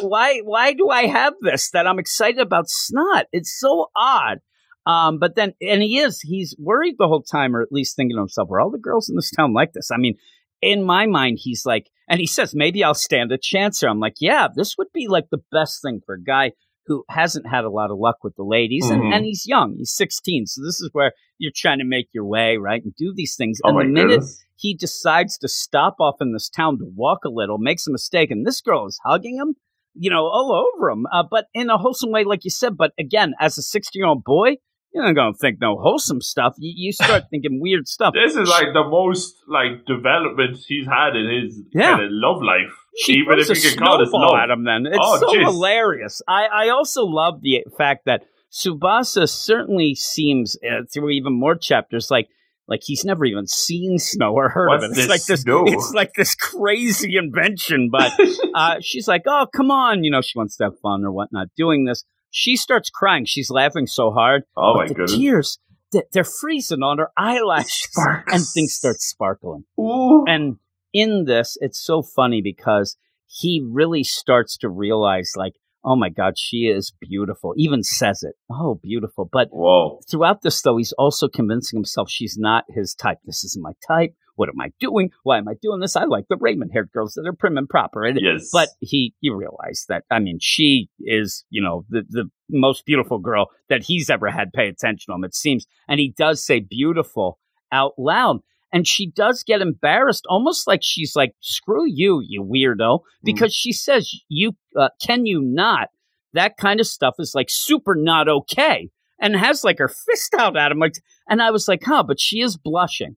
Why why do I have this that I'm excited about snot? It's so odd." Um, but then, and he is, he's worried the whole time, or at least thinking to himself, "Are all the girls in this town like this?" I mean, in my mind, he's like, and he says, "Maybe I'll stand a chance here." I'm like, "Yeah, this would be like the best thing for a guy." Who hasn't had a lot of luck with the ladies, and, Mhm. and he's young. He's 16, so this is where you're trying to make your way, right, and do these things. oh and the minute goodness. he decides to stop off in this town to walk a little, makes a mistake, and this girl is hugging him, you know, all over him, uh, but in a wholesome way, like you said. But again, as a 16 year old boy, you're not going to think no wholesome stuff. You, you start thinking weird stuff. This is like the most like development he's had in his Yeah. kind of love life. She even if you can call it love. at him. Then it's Oh, so jeez. hilarious. I, I also love the fact that Tsubasa certainly seems uh, through even more chapters like like he's never even seen snow or heard What's of it. It's like this. snow? It's like this crazy invention. But uh, she's like, "Oh, come on!" You know, she wants to have fun or whatnot. Doing this, she starts crying. She's laughing so hard, oh my the goodness. tears they're, they're freezing on her eyelashes, Sparks. and things start sparkling. Ooh. And in this, it's so funny because he really starts to realize, like, oh my God, she is beautiful. Even says it, oh, beautiful. But Whoa. throughout this, though, he's also convincing himself she's not his type. This isn't my type. What am I doing? Why am I doing this? I like the Raymond haired girls that are prim and proper. And Yes. but he he realized that I mean she is you know the the most beautiful girl that he's ever had pay attention to him it seems and he does say beautiful out loud And she does get embarrassed, almost like she's like, "Screw you, you weirdo," because she says, "You uh, can you not?" That kind of stuff is like super not okay, and has like her fist out at him, like. And I was like, "Huh," but she is blushing.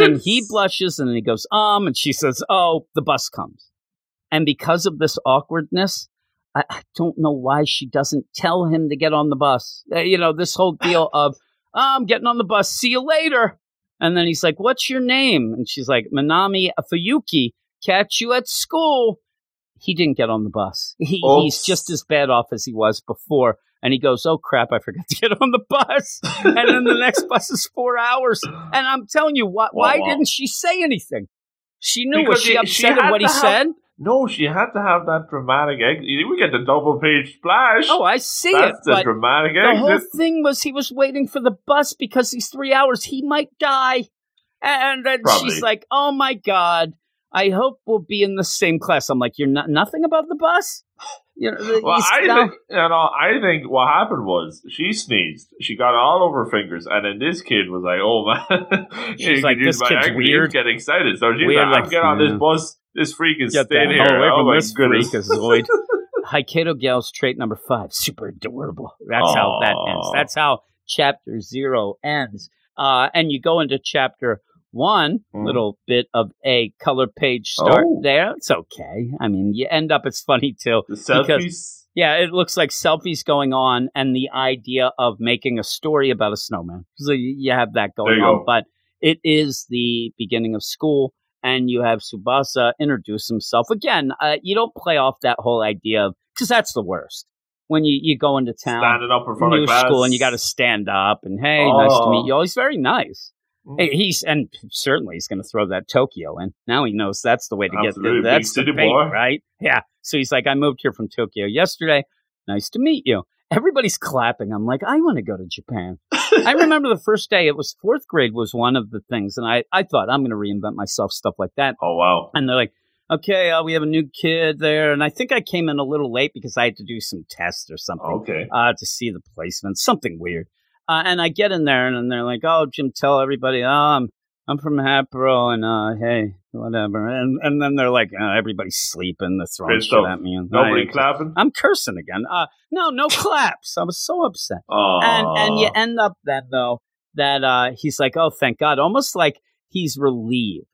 And then he blushes and then he goes, um, and she says, oh, the bus comes. And because of this awkwardness, I, I don't know why she doesn't tell him to get on the bus. Uh, you know, this whole deal of, I'm getting on the bus. See you later. And then he's like, what's your name? And she's like, Minami Fuyuki. Catch you at school. He didn't get on the bus. He, oh. he's just as bad off as he was before. And he goes, Oh crap, I forgot to get on the bus. and then the next bus is four hours. And I'm telling you, why, why wow. didn't she say anything? She knew. Because was she upset she at what he said? No, she had to have that dramatic exit. We get the double page splash. Oh, I see That's it. the dramatic the whole thing was he was waiting for the bus because these three hours he might die. And then Probably. she's like, "Oh my god, I hope we'll be in the same class." I'm like, "You're not nothing about the bus." You know, Well, I think you know. I think what happened was she sneezed. She got all over her fingers, and then this kid was like, "Oh man!" She's like, "This my kid's anger." He was weird. getting excited. So she's Weird, like, "I'm like, getting on yeah. this bus. This freak is Get staying here." away oh from this goodness! freak, Zoid. Hokkaido Gal's trait number five, super adorable. That's how that ends. That's how chapter zero ends. Uh, and you go into chapter one, Mm. little bit of a color page start Oh. there. It's okay. I mean, you end up, it's funny too. the selfies. Yeah, it looks like selfies going on and the idea of making a story about a snowman. So you, you have that going on. go. But it is the beginning of school and you have Tsubasa introduce himself. Again, uh, you don't play off that whole idea of, because that's the worst. When you, you go into town, Standing up in front new of class. school, and you got to stand up and, hey, nice to Oh. meet you. Oh, he's very nice. Mm. Hey, He's and certainly he's going to throw that Tokyo in. Now he knows that's the way to Absolutely, get there. That's big the bait, right? Yeah. So he's like, I moved here from Tokyo yesterday. Nice to meet you. Everybody's clapping. I'm like, I want to go to Japan. I remember the first day. It was fourth grade was one of the things, and I I thought I'm going to reinvent myself stuff like that. Oh wow! And they're like, okay, uh, we have a new kid there, and I think I came in a little late because I had to do some tests or something Okay. uh, to see the placement, something weird. Uh, and I get in there and they're like, "Oh, Jim, tell everybody, oh, I'm I'm from Hapro, and uh, hey, whatever." And and then they're like, uh, "Everybody's sleeping, they're throwing Great shit stuff. at me." And Nobody I, clapping. I'm cursing again. Uh, no, no claps. I was so upset. Oh, And and you end up then though that uh, he's like, "Oh, thank God," almost like he's relieved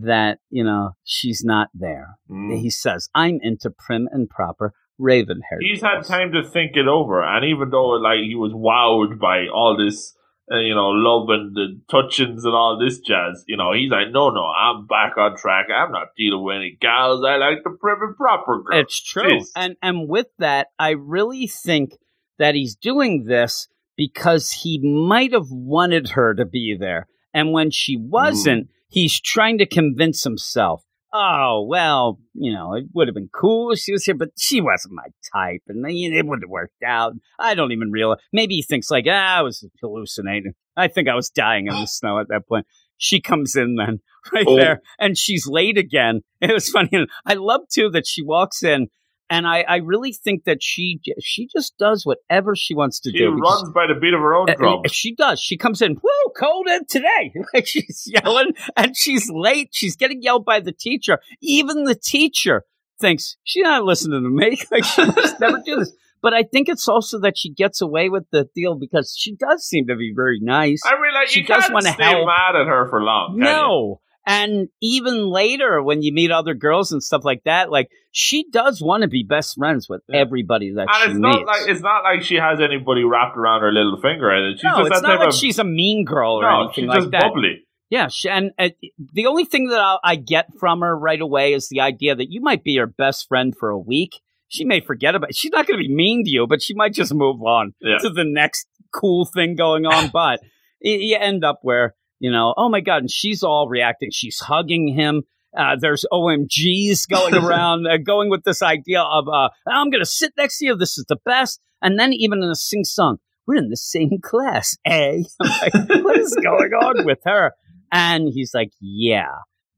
that you know she's not there. Mm. He says, "I'm into prim and proper." Raven hair. He's had time to think it over, and even though like he was wowed by all this, uh, you know, love and the touchings and all this jazz, you know, he's like, no, no, I'm back on track. I'm not dealing with any gals. I like the prim and proper girl. It's true. Jeez. And and with that, I really think that he's doing this because he might have wanted her to be there. And when she wasn't, he's trying to convince himself, oh, well, you know, it would have been cool if she was here, but she wasn't my type. And it wouldn't have worked out. I don't even realize. Maybe he thinks like, ah, I was hallucinating. I think I was dying in the snow at that point. She comes in then, right Oh. there, and she's late again. It was funny. I love too that she walks in, and I, I really think that she she just does whatever she wants to she do. She runs by the beat of her own uh, drum. uh, She does. She comes in, whoo, cold in today. Like she's yelling and she's late. She's getting yelled by the teacher. Even the teacher thinks she's not listening to me. Like she must never do this. But I think it's also that she gets away with the deal because she does seem to be very nice. I mean, like she you does can't wanna stay help. mad at her for long. No. And even later, when you meet other girls and stuff like that, like she does want to be best friends with Yeah. everybody that And she it's meets. not like it's not like she has anybody wrapped around her little finger. And she's no, it's not like of she's a mean girl or no, anything she's like just that. bubbly. Yeah, she, and uh, the only thing that I, I get from her right away is the idea that you might be her best friend for a week. She may forget about. It. She's not going to be mean to you, but she might just move on Yeah. to the next cool thing going on. but y- you end up where you know, oh my god, and she's all reacting. She's hugging him. Uh, there's OMGs going around, uh, going with this idea of uh, I'm going to sit next to you. This is the best. And then even in a sing song, we're in the same class, eh? I'm like, what is going on with her? And he's like, yeah.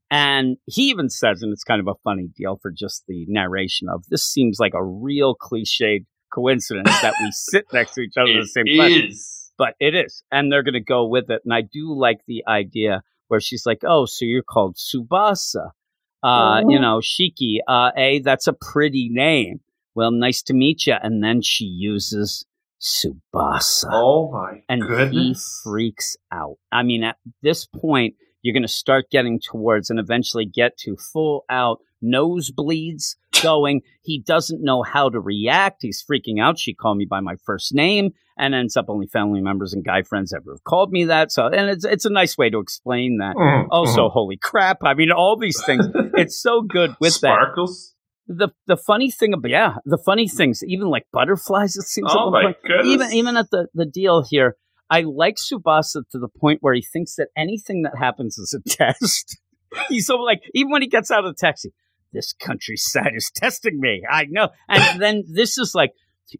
And he even says, and it's kind of a funny deal for just the narration of this seems like a real cliched coincidence that we sit next to each other in the same is. But it is, and they're going to go with it. And I do like the idea where she's like, "Oh, so you're called Tsubasa." Uh, you know, Shiki, uh, A, that's a pretty name. Well, nice to meet you. And then she uses Tsubasa. Oh my and goodness. he freaks out. I mean, at this point, you're going to start getting towards and eventually get to full out nosebleeds going. He doesn't know how to react. He's freaking out. She called me by my first name and ends up only family members and guy friends ever have called me that. So, and it's, it's a nice way to explain that. Mhm, Also, mhm. holy crap. I mean, all these things. It's so good with that. Sparkles. The the funny thing about yeah, the funny things, even like butterflies, it seems Oh my point. goodness. Even even at the, the deal here, I like Tsubasa to the point where he thinks that anything that happens is a test. He's so like even when he gets out of the taxi, this countryside is testing me. I know. And then this is like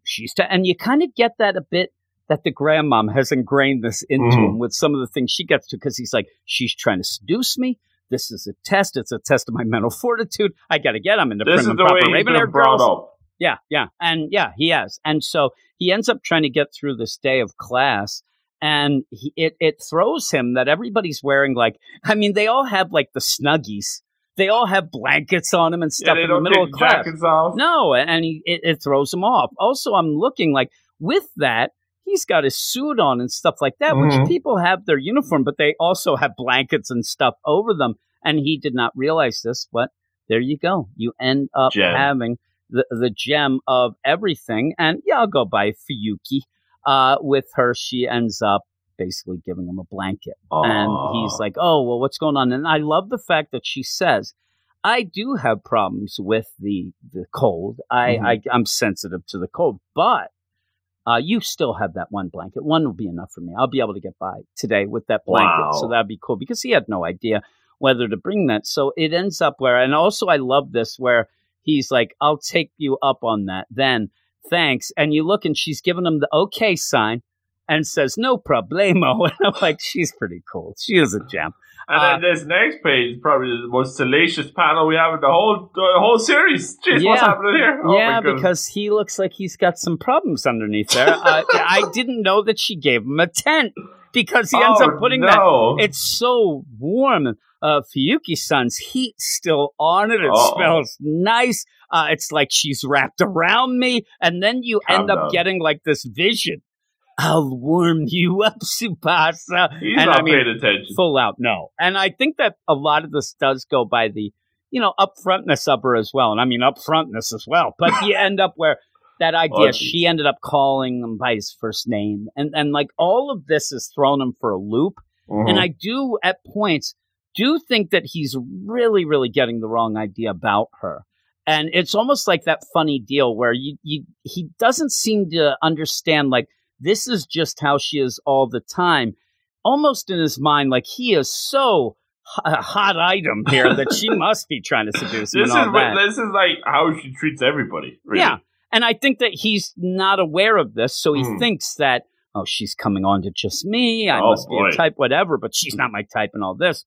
she's and you kind of get that a bit that the grandmom has ingrained this into Mhm. him with some of the things she gets to because he's like she's trying to seduce me. This is a test. It's a test of my mental fortitude. I got to get. I'm in the This is the way proper he's been brought girls. up. Yeah, yeah. And yeah, he has. And so he ends up trying to get through this day of class. And he, it, it throws him that everybody's wearing like, I mean, they all have like the snuggies. They all have blankets on them and Yeah, stuff they in the middle of class. No, and he, it, it throws him off. Also, I'm looking like with that, he's got his suit on and stuff like that, Mhm. which people have their uniform, but they also have blankets and stuff over them. And he did not realize this, but there you go. You end up Gem. having the, the gem of everything. And yeah, I'll go by Fuyuki. Uh, with her, she ends up basically giving him a blanket. And he's like, oh, well, what's going on? And I love the fact that she says, I do have problems with the the cold. I, Mhm. I I'm sensitive to the cold, but uh, you still have that one blanket. One will be enough for me. I'll be able to get by today with that blanket. Wow. So that'd be cool because he had no idea whether to bring that. So it ends up where, and also I love this where he's like, "I'll take you up on that." Then thanks, and you look and she's giving him the okay sign. And says no problemo, and I'm like, she's pretty cool. She is a gem. And Uh, then this next page is probably the most salacious panel we have in the whole the whole series. Jeez, what's Yeah. happening here? Oh, yeah, because he looks like he's got some problems underneath there. uh, I didn't know that she gave him a tent because he ends Oh, up putting that. It's so warm. Uh, Fuyuki-san's heat still on it. It Uh-oh. smells nice. Uh, it's like she's wrapped around me, and then you Calm end up down. getting like this vision. I'll warm you up, Tsubasa. He's and not I mean, paying attention. full out no and i think that a lot of this does go by the you know upfrontness of her as well and i mean upfrontness as well but you end up where that idea Oh, she ended up calling him by his first name and and like all of this has thrown him for a loop Mhm. and i do at points do think that he's really really getting the wrong idea about her and it's almost like that funny deal where you, you he doesn't seem to understand like this is just how she is all the time almost in his mind like he is so a hot item here that she must be trying to seduce him this and is all what- that. this is like how she treats everybody. Really. Yeah. And I think that he's not aware of this, so he Hmm. thinks that, oh, she's coming on to just me. I Oh, must be boy. a type, whatever, but she's not my type and all this.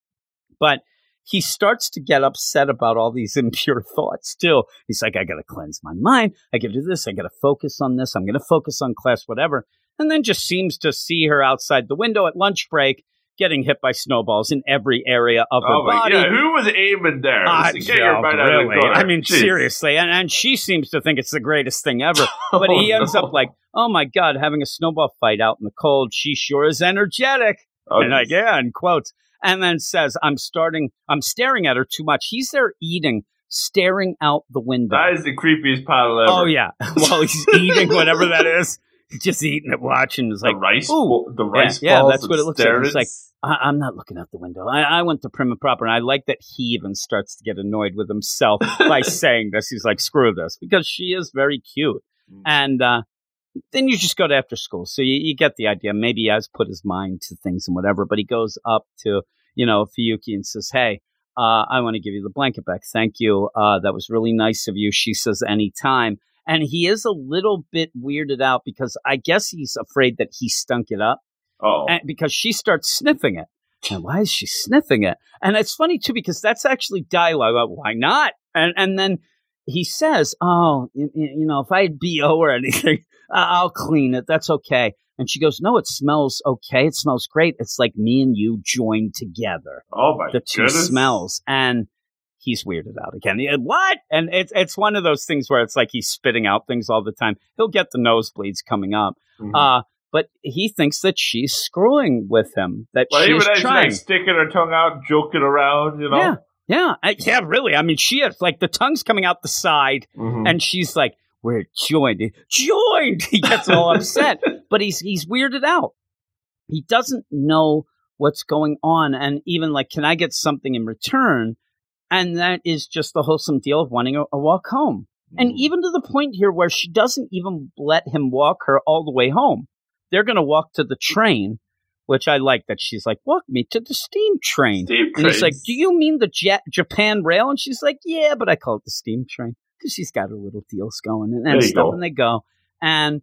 But he starts to get upset about all these impure thoughts still. He's like, I got to cleanse my mind. I got to do this. I got to focus on this. I'm going to focus on class, whatever. And then just seems to see her outside the window at lunch break getting hit by snowballs in every area of her Oh body. god, who was aiming there? Ah, just get your Joe, mind out of the really? I mean, Jeez. seriously. And, and she seems to think it's the greatest thing ever. But Oh, he ends no. up like, oh my God, having a snowball fight out in the cold. She sure is energetic. Oh, and yeah, in quotes. And then says, I'm starting, I'm staring at her too much. He's there eating, staring out the window. That is the creepiest panel ever. Oh, yeah. While he's eating whatever that is. Just eating it, watching. It's the like, rice, ooh. the rice yeah, balls. that's what it looks like. It's like, I, I'm not looking out the window. I, I went to prim and proper, and I like that he even starts to get annoyed with himself by saying this. He's like, screw this, because she is very cute. Mm. And uh, then you just go to after school. So you, you get the idea. Maybe he has put his mind to things and whatever, but he goes up to, you know, Fuyuki and says, hey, uh, I want to give you the blanket back. Thank you. Uh, that was really nice of you. She says, anytime. And he is a little bit weirded out because I guess he's afraid that he stunk it up oh, and because she starts sniffing it. And why is she sniffing it? And it's funny too because that's actually dialogue. About why not? And and then he says, "Oh, you, you know, if I had bo or anything, I'll clean it. That's okay." And she goes, No, it smells okay. It smells great. It's like me and you joined together. Oh my the two goodness. smells. And he's weirded out again. He- What? And it's it's one of those things where it's like he's spitting out things all the time. He'll get the nosebleeds coming up. Mhm. Uh, but he thinks that she's screwing with him, that well, she's trying. like sticking her tongue out, joking around, you know. Yeah. Yeah, I, yeah, really. I mean, she is like the tongue's coming out the side, Mhm. and she's like, "We're joined, joined." He gets all upset, but he's he's weirded out. He doesn't know what's going on, and even like, "Can I get something in return?" And that is just the wholesome deal of wanting a, a walk home, and Mhm. even to the point here where she doesn't even let him walk her all the way home. They're going to walk to the train, which I like that she's like, "Walk me to the steam train." Steve And he's like, "Do you mean the Ja- Japan Rail?" And she's like, "Yeah, but I call it the steam train because she's got her little deals going and, and stuff." go. And they go, and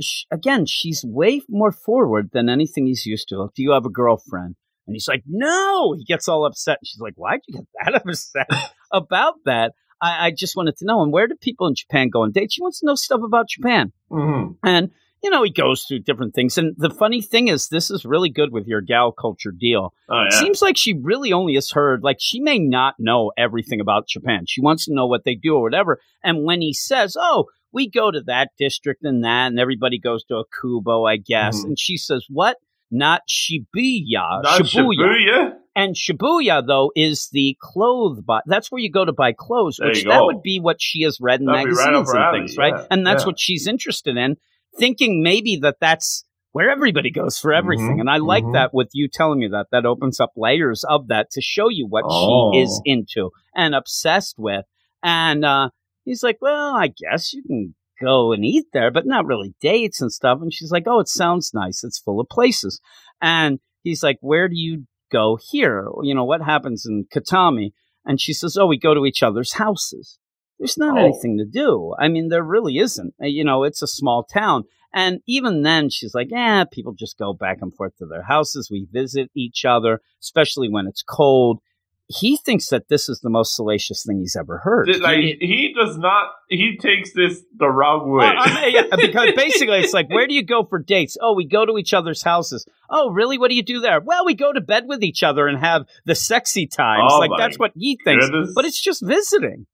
sh again, she's way more forward than anything he's used to. Do you have a girlfriend? And he's like, "No." He gets all upset. And she's like, "Why'd you get that upset about that?" I, I just wanted to know. And where do people in Japan go on dates? She wants to know stuff about Japan. Mhm. And, you know, he goes through different things. And the funny thing is, this is really good with your gal culture deal. Oh yeah. Seems like she really only has heard, like, she may not know everything about Japan. She wants to know what they do or whatever. And when he says, oh, we go to that district and that, and everybody goes to a Kubo, I guess. Mhm. And she says, what? Not Shibuya. Not Shibuya. Shibuya. And Shibuya, though, is the clothes buy. That's where you go to buy clothes, There which that would be what she has read in That'd right magazines up and alley, things, right? yeah, And that's yeah. what she's interested in, thinking maybe that that's where everybody goes for everything. Mhm, And I like mhm. that with you telling me that. That opens up layers of that to show you what Oh. she is into and obsessed with. And uh, he's like, well, I guess you can go and eat there, but not really dates and stuff. And she's like, oh, it sounds nice. It's full of places. And he's like, where do you go here? You know, what happens in Kitami? And she says, oh, we go to each other's houses. There's not Oh. anything to do. I mean, there really isn't. Uh, You know, it's a small town. And even then, she's like, yeah, people just go back and forth to their houses. We visit each other, especially when it's cold. He thinks that this is the most salacious thing he's ever heard. Like He- he does not. He takes this the wrong way. I mean, yeah, because basically it's like, where do you go for dates? Oh, we go to each other's houses. Oh, really? What do you do there? Well, we go to bed with each other and have the sexy times. Oh, like that's what he thinks. goodness. But it's just visiting.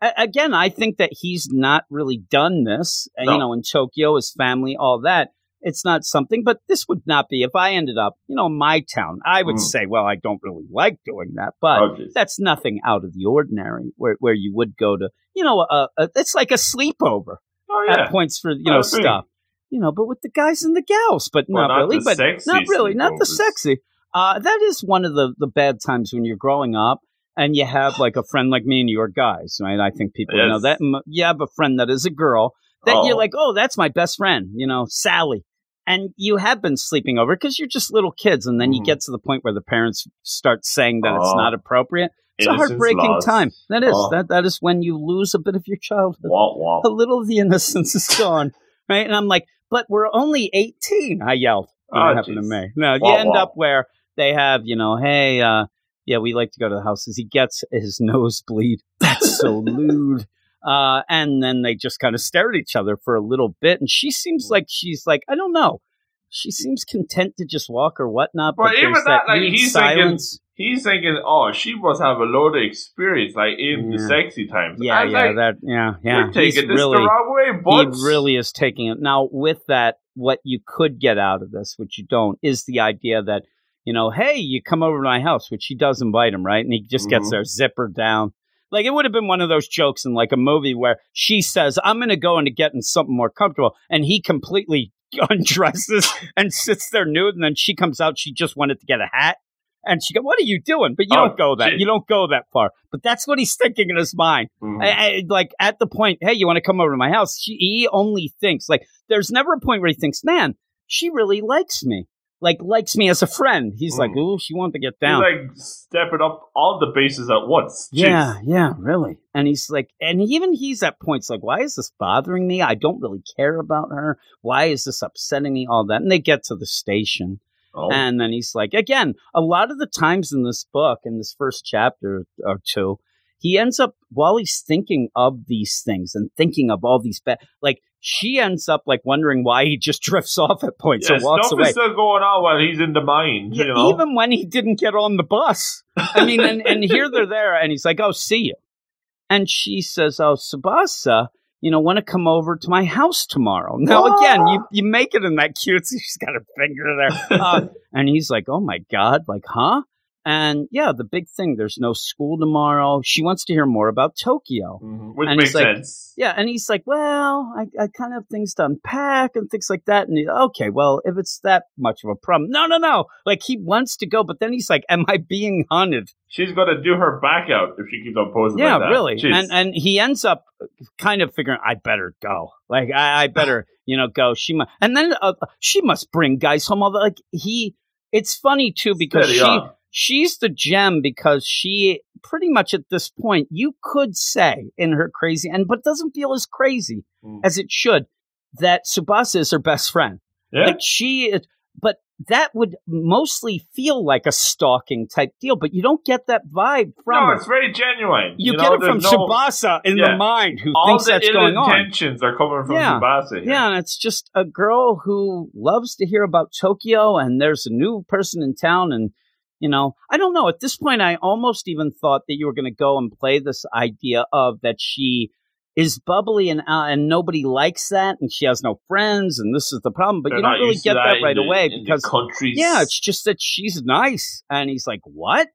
Again, I think that he's not really done this. uh, No. You know, in Tokyo, his family, all that. It's not something, but this would not be if I ended up, you know, in my town. I would Mm. say, well, I don't really like doing that, but Oh, that's nothing out of the ordinary. Where where you would go to, you know, a, a, it's like a sleepover oh at points for you know stuff. You know, but with the guys and the gals, but Well, not, not really, but not really, not the sexy. Uh, that is one of the the bad times when you're growing up and you have like a friend like me and you're guys, right? I think people know that. You have a friend that is a girl that you're Oh. like, oh, that's my best friend, you know, Sally. And you have been sleeping over because you're just little kids, and then you Mhm. get to the point where the parents start saying that it's Oh. not appropriate. It's a heartbreaking lost. time. That is Oh. that that is when you lose a bit of your childhood Womp womp. a little of the innocence is gone, right? And I'm like, but we're only 18. I yelled. Oh, it happened to me. No, you end wah. up where they have, you know, hey, uh, yeah, we like to go to the houses. He gets his nosebleed. That's so lewd. Uh, and then they just kind of stare at each other for a little bit. And she seems like she's like, I don't know. She seems content to just walk or whatnot. But, But even that, that, like, he's thinking- He's thinking, oh, she must have a load of experience, like in the sexy times. Yeah, I yeah, like, that, yeah, yeah. You're He's taking this really, the wrong way, but he really is taking it now with that what you could get out of this which you don't is the idea that you know hey you come over to my house which he does invite him right and he just gets Mhm. their zipper down like it would have been one of those jokes in like a movie where she says i'm going to go into getting something more comfortable and he completely undresses and sits there nude and then she comes out she just wanted to get a hat and she go what are you doing but you Oh, don't go that shit. you don't go that far but that's what he's thinking in his mind Mhm. I, I, like at the point, hey, you want to come over to my house? She, he only thinks like there's never a point where he thinks, man, she really likes me, like likes me as a friend. He's like, Mm. ooh, she wanted to get he's down. like stepping up all the bases at once. Jeez. yeah, yeah, really. And he's like, and even he's at points like, why is this bothering me? I don't really care about her. Why is this upsetting me? All that. And they get to the station. Oh. And then he's like, again, a lot of the times in this book, in this first chapter or two, he ends up while he's thinking of these things and thinking of all these bad, like she ends up like wondering why he just drifts off at points Yeah, and walks stuff away. is still going on while he's in the mine. Yeah, you know, even when he didn't get on the bus. I mean, and, and here they're there, and he's like, "Oh, see you," and she says, "Oh, Tsubasa." You know, want to come over to my house tomorrow? Now, again, you, you make it in that cute. She's got her finger there, uh, and he's like, "Oh my god!" Like, huh? And yeah, the big thing. There's no school tomorrow. She wants to hear more about Tokyo. Mhm, which and makes he's like- sense. Yeah, and he's like, "Well, I, I kind of have things to unpack and things like that." And he, okay, well, if it's that much of a problem, no, no, no. Like he wants to go, but then he's like, "Am I being hunted?" She's gonna do her back out if she keeps on posing. yeah, like that. really. Jeez. And and he ends up kind of figuring, "I better go. Like I, I better, you know, go." She must, and then uh, she must bring guys home. All the, like he, it's funny too because Steady she on. She's the gem because she pretty much at this point you could say in her crazy and but doesn't feel as crazy Mm. as it should that Tsubasa is her best friend. yeah, Like she but that would mostly feel like a stalking type deal, but you don't get that vibe from no, her. it's very genuine. You, know, get it from no- Tsubasa in Yeah. the mind who All thinks that's going on. intentions are coming from Yeah. Tsubasa. here. Yeah, and it's just a girl who loves to hear about Tokyo, and there's a new person in town, and you know, I don't know. At this point, I almost even thought that you were going to go and play this idea of that she is bubbly and uh, and nobody likes that, and she has no friends, and this is the problem. But They're you don't really get that, in right the- away because countries. yeah, it's just that she's nice. And he's like, What?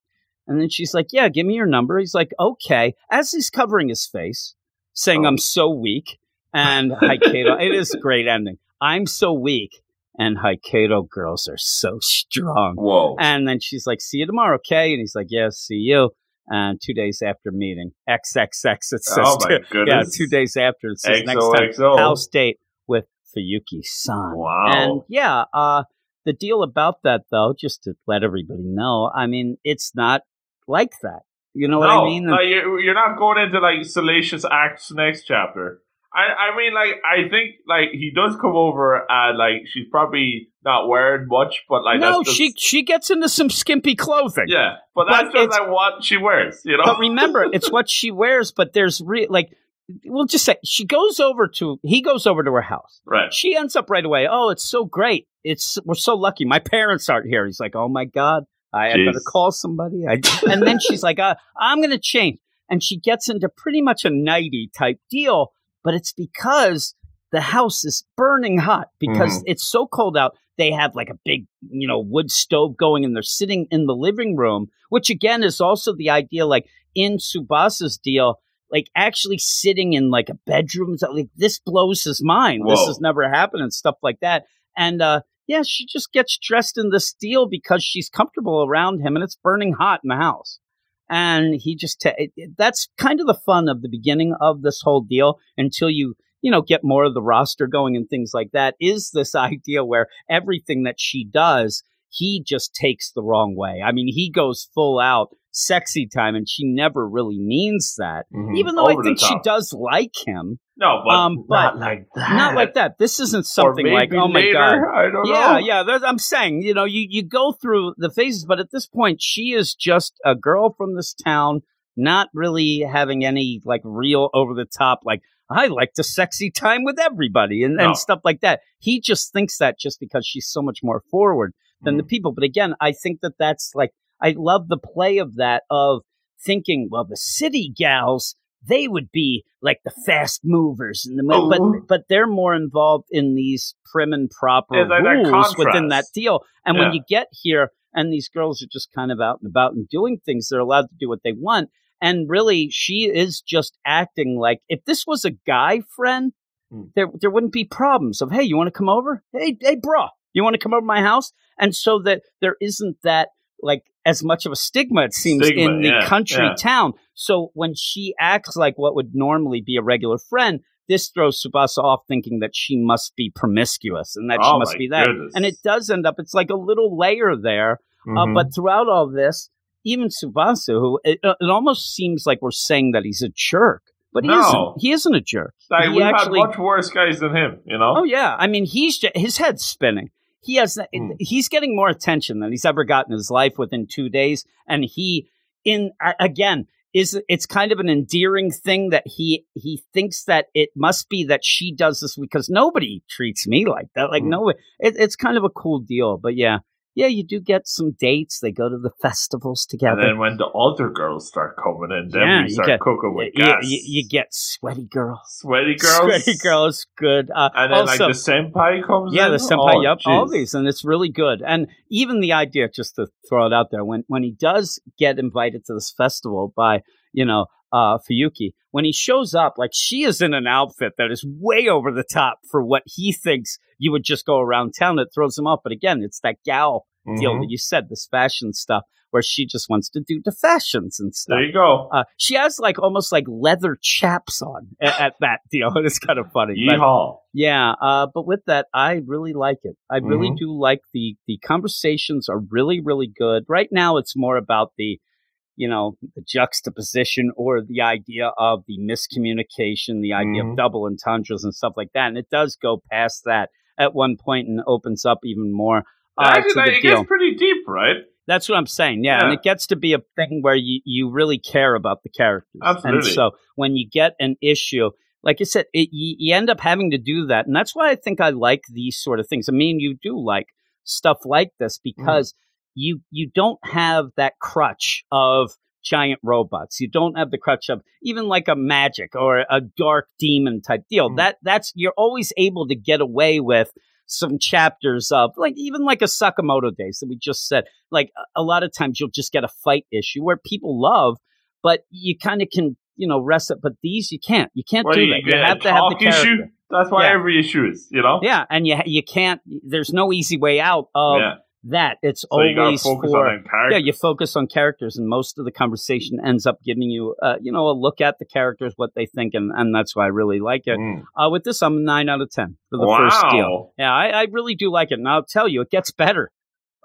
And then she's like, Yeah, give me your number. He's like, Okay. As he's covering his face, saying, Oh. I'm so weak. And hi, Hokkaido, it is a great ending. I'm so weak. And Hokkaido girls are so strong. Whoa. And then she's like, See you tomorrow, okay? And he's like, Yeah, see you. And two days after meeting, XXX, it says, oh my too. goodness. Yeah, two days after, it says, Next time, XOXO. house date with Fuyuki san. Wow. And yeah, uh, the deal about that, though, just to let everybody know, I mean, it's not like that. You know what no, I mean? like, you're, you're not going into like salacious acts next chapter. I, I mean, like, I think like he does come over and like she's probably not wearing much, but like no, that's just, she she gets into some skimpy clothing. yeah, but But that's just like what she wears, you know. But remember, it's what she wears. But there's re- like, we'll just say she goes over to he goes over to her house. right? She ends up right away. Oh, it's so great. It's we're so lucky. My parents aren't here. He's like, oh my god, I, I better call somebody. I, and then she's like, uh, I'm gonna change, and she gets into pretty much a nighty type deal. But it's because the house is burning hot because it's so cold out. They have like a big, you know, wood stove going, and they're sitting in the living room, which again is also the idea. Like in Tsubasa's deal, like actually sitting in like a bedroom. so, Like this blows his mind. This has never happened and stuff like that. And uh yeah, she just gets dressed in this steel because she's comfortable around him and it's burning hot in the house. And he just ta- it, it- that's kind of the fun of the beginning of this whole deal until you you know get more of the roster going and things like that is this idea where everything that she does he just takes the wrong way. I mean, he goes full out sexy time and she never really means that. Mhm. Even though Over I think she does like him. No, but, Um, but not like that. Not like that. This isn't something like, oh my later, god. I don't Yeah, know. yeah. I'm saying, you know, you, you go through the phases, but at this point, she is just a girl from this town, not really having any like real over the top, like, I like to sexy time with everybody and, No. and stuff like that. He just thinks that just because she's so much more forward than the Mhm. people. But again, I think that that's like, I love the play of that, of thinking, well, the city gals, they would be like the fast movers and the Oh. but but they're more involved in these prim and proper like that rules within that deal. And when you get here and these girls are just kind of out and about and doing things, they're allowed to do what they want. And really, she is just acting like if this was a guy friend, Hmm. there there wouldn't be problems of hey, you want to come over? Hey, hey, bro, you want to come over to my house? And so that there isn't that like as much of a stigma it seems Stigma, in the yeah, country yeah. town. So when she acts like what would normally be a regular friend, this throws Tsubasa off thinking that she must be promiscuous and that she Oh must be that. goodness. And it does end up it's like a little layer there uh, Mhm. but throughout all this, even Tsubasa, who it, uh, it almost seems like we're saying that he's a jerk, but he No. isn't. He isn't a jerk. like he we've actually, had much worse guys than him, you know. oh yeah, I mean, he's ju- his head's spinning. He has Hmm. he's getting more attention than he's ever gotten in his life within two days, and he in again is it's kind of an endearing thing that he he thinks that it must be that she does this because nobody treats me like that. Like Mm. no, it, it's kind of a cool deal. But yeah, yeah, you do get some dates. They go to the festivals together. And then when the other girls start coming in, then Yeah, we you start get- cooking with you, gas. you, you get sweaty girls. Sweaty girls. Sweaty girls, good. Uh, And then also, like the senpai comes yeah, in. the senpai, Oh, yep, all these, and it's really good. And even the idea, just to throw it out there, when when he does get invited to this festival by you know uh Fuyuki, when he shows up, like she is in an outfit that is way over the top for what he thinks you would just go around town. It throws him off. But again, it's that gal deal Mhm. that you said, this fashion stuff, where she just wants to do the fashions and stuff. There you go. Uh, she has like almost like leather chaps on at, at that deal. It's kind of funny. But- Yeehaw. yeah, uh, but with that, I really like it. I really Mhm. do like the the conversations are really really good. Right now, it's more about the you know the juxtaposition or the idea of the miscommunication, the idea Mhm. of double entendres and stuff like that. And it does go past that at one point and opens up even more. Uh, Actually, to like, the it deal. gets pretty deep, right? That's what I'm saying. Yeah. And it gets to be a thing where you, you really care about the characters. And so when you get an issue, like I said, it, you, you end up having to do that. And that's why I think I like these sort of things. I mean, you do like stuff like this because you you don't have that crutch of giant robots. You don't have the crutch of even like a magic or a dark demon type deal. Mm. That that's you're always able to get away with some chapters of like even like a Sakamoto days that we just said. Like a- lot of times you'll just get a fight issue where people love, but you kind of can you know rest it. But these you can't. You can't do you that. You have to have the talk issue. That's why Yeah. every issue is, you know? Yeah, and you you can't. There's no easy way out of Yeah. That. It's So always focus for yeah. You focus on characters, and most of the conversation ends up giving you uh, you know a look at the characters, what they think, and and that's why I really like it. Mm. Uh, with this, I'm a nine out of ten for the wow. first deal. Yeah, I, I really do like it, and I'll tell you, it gets better.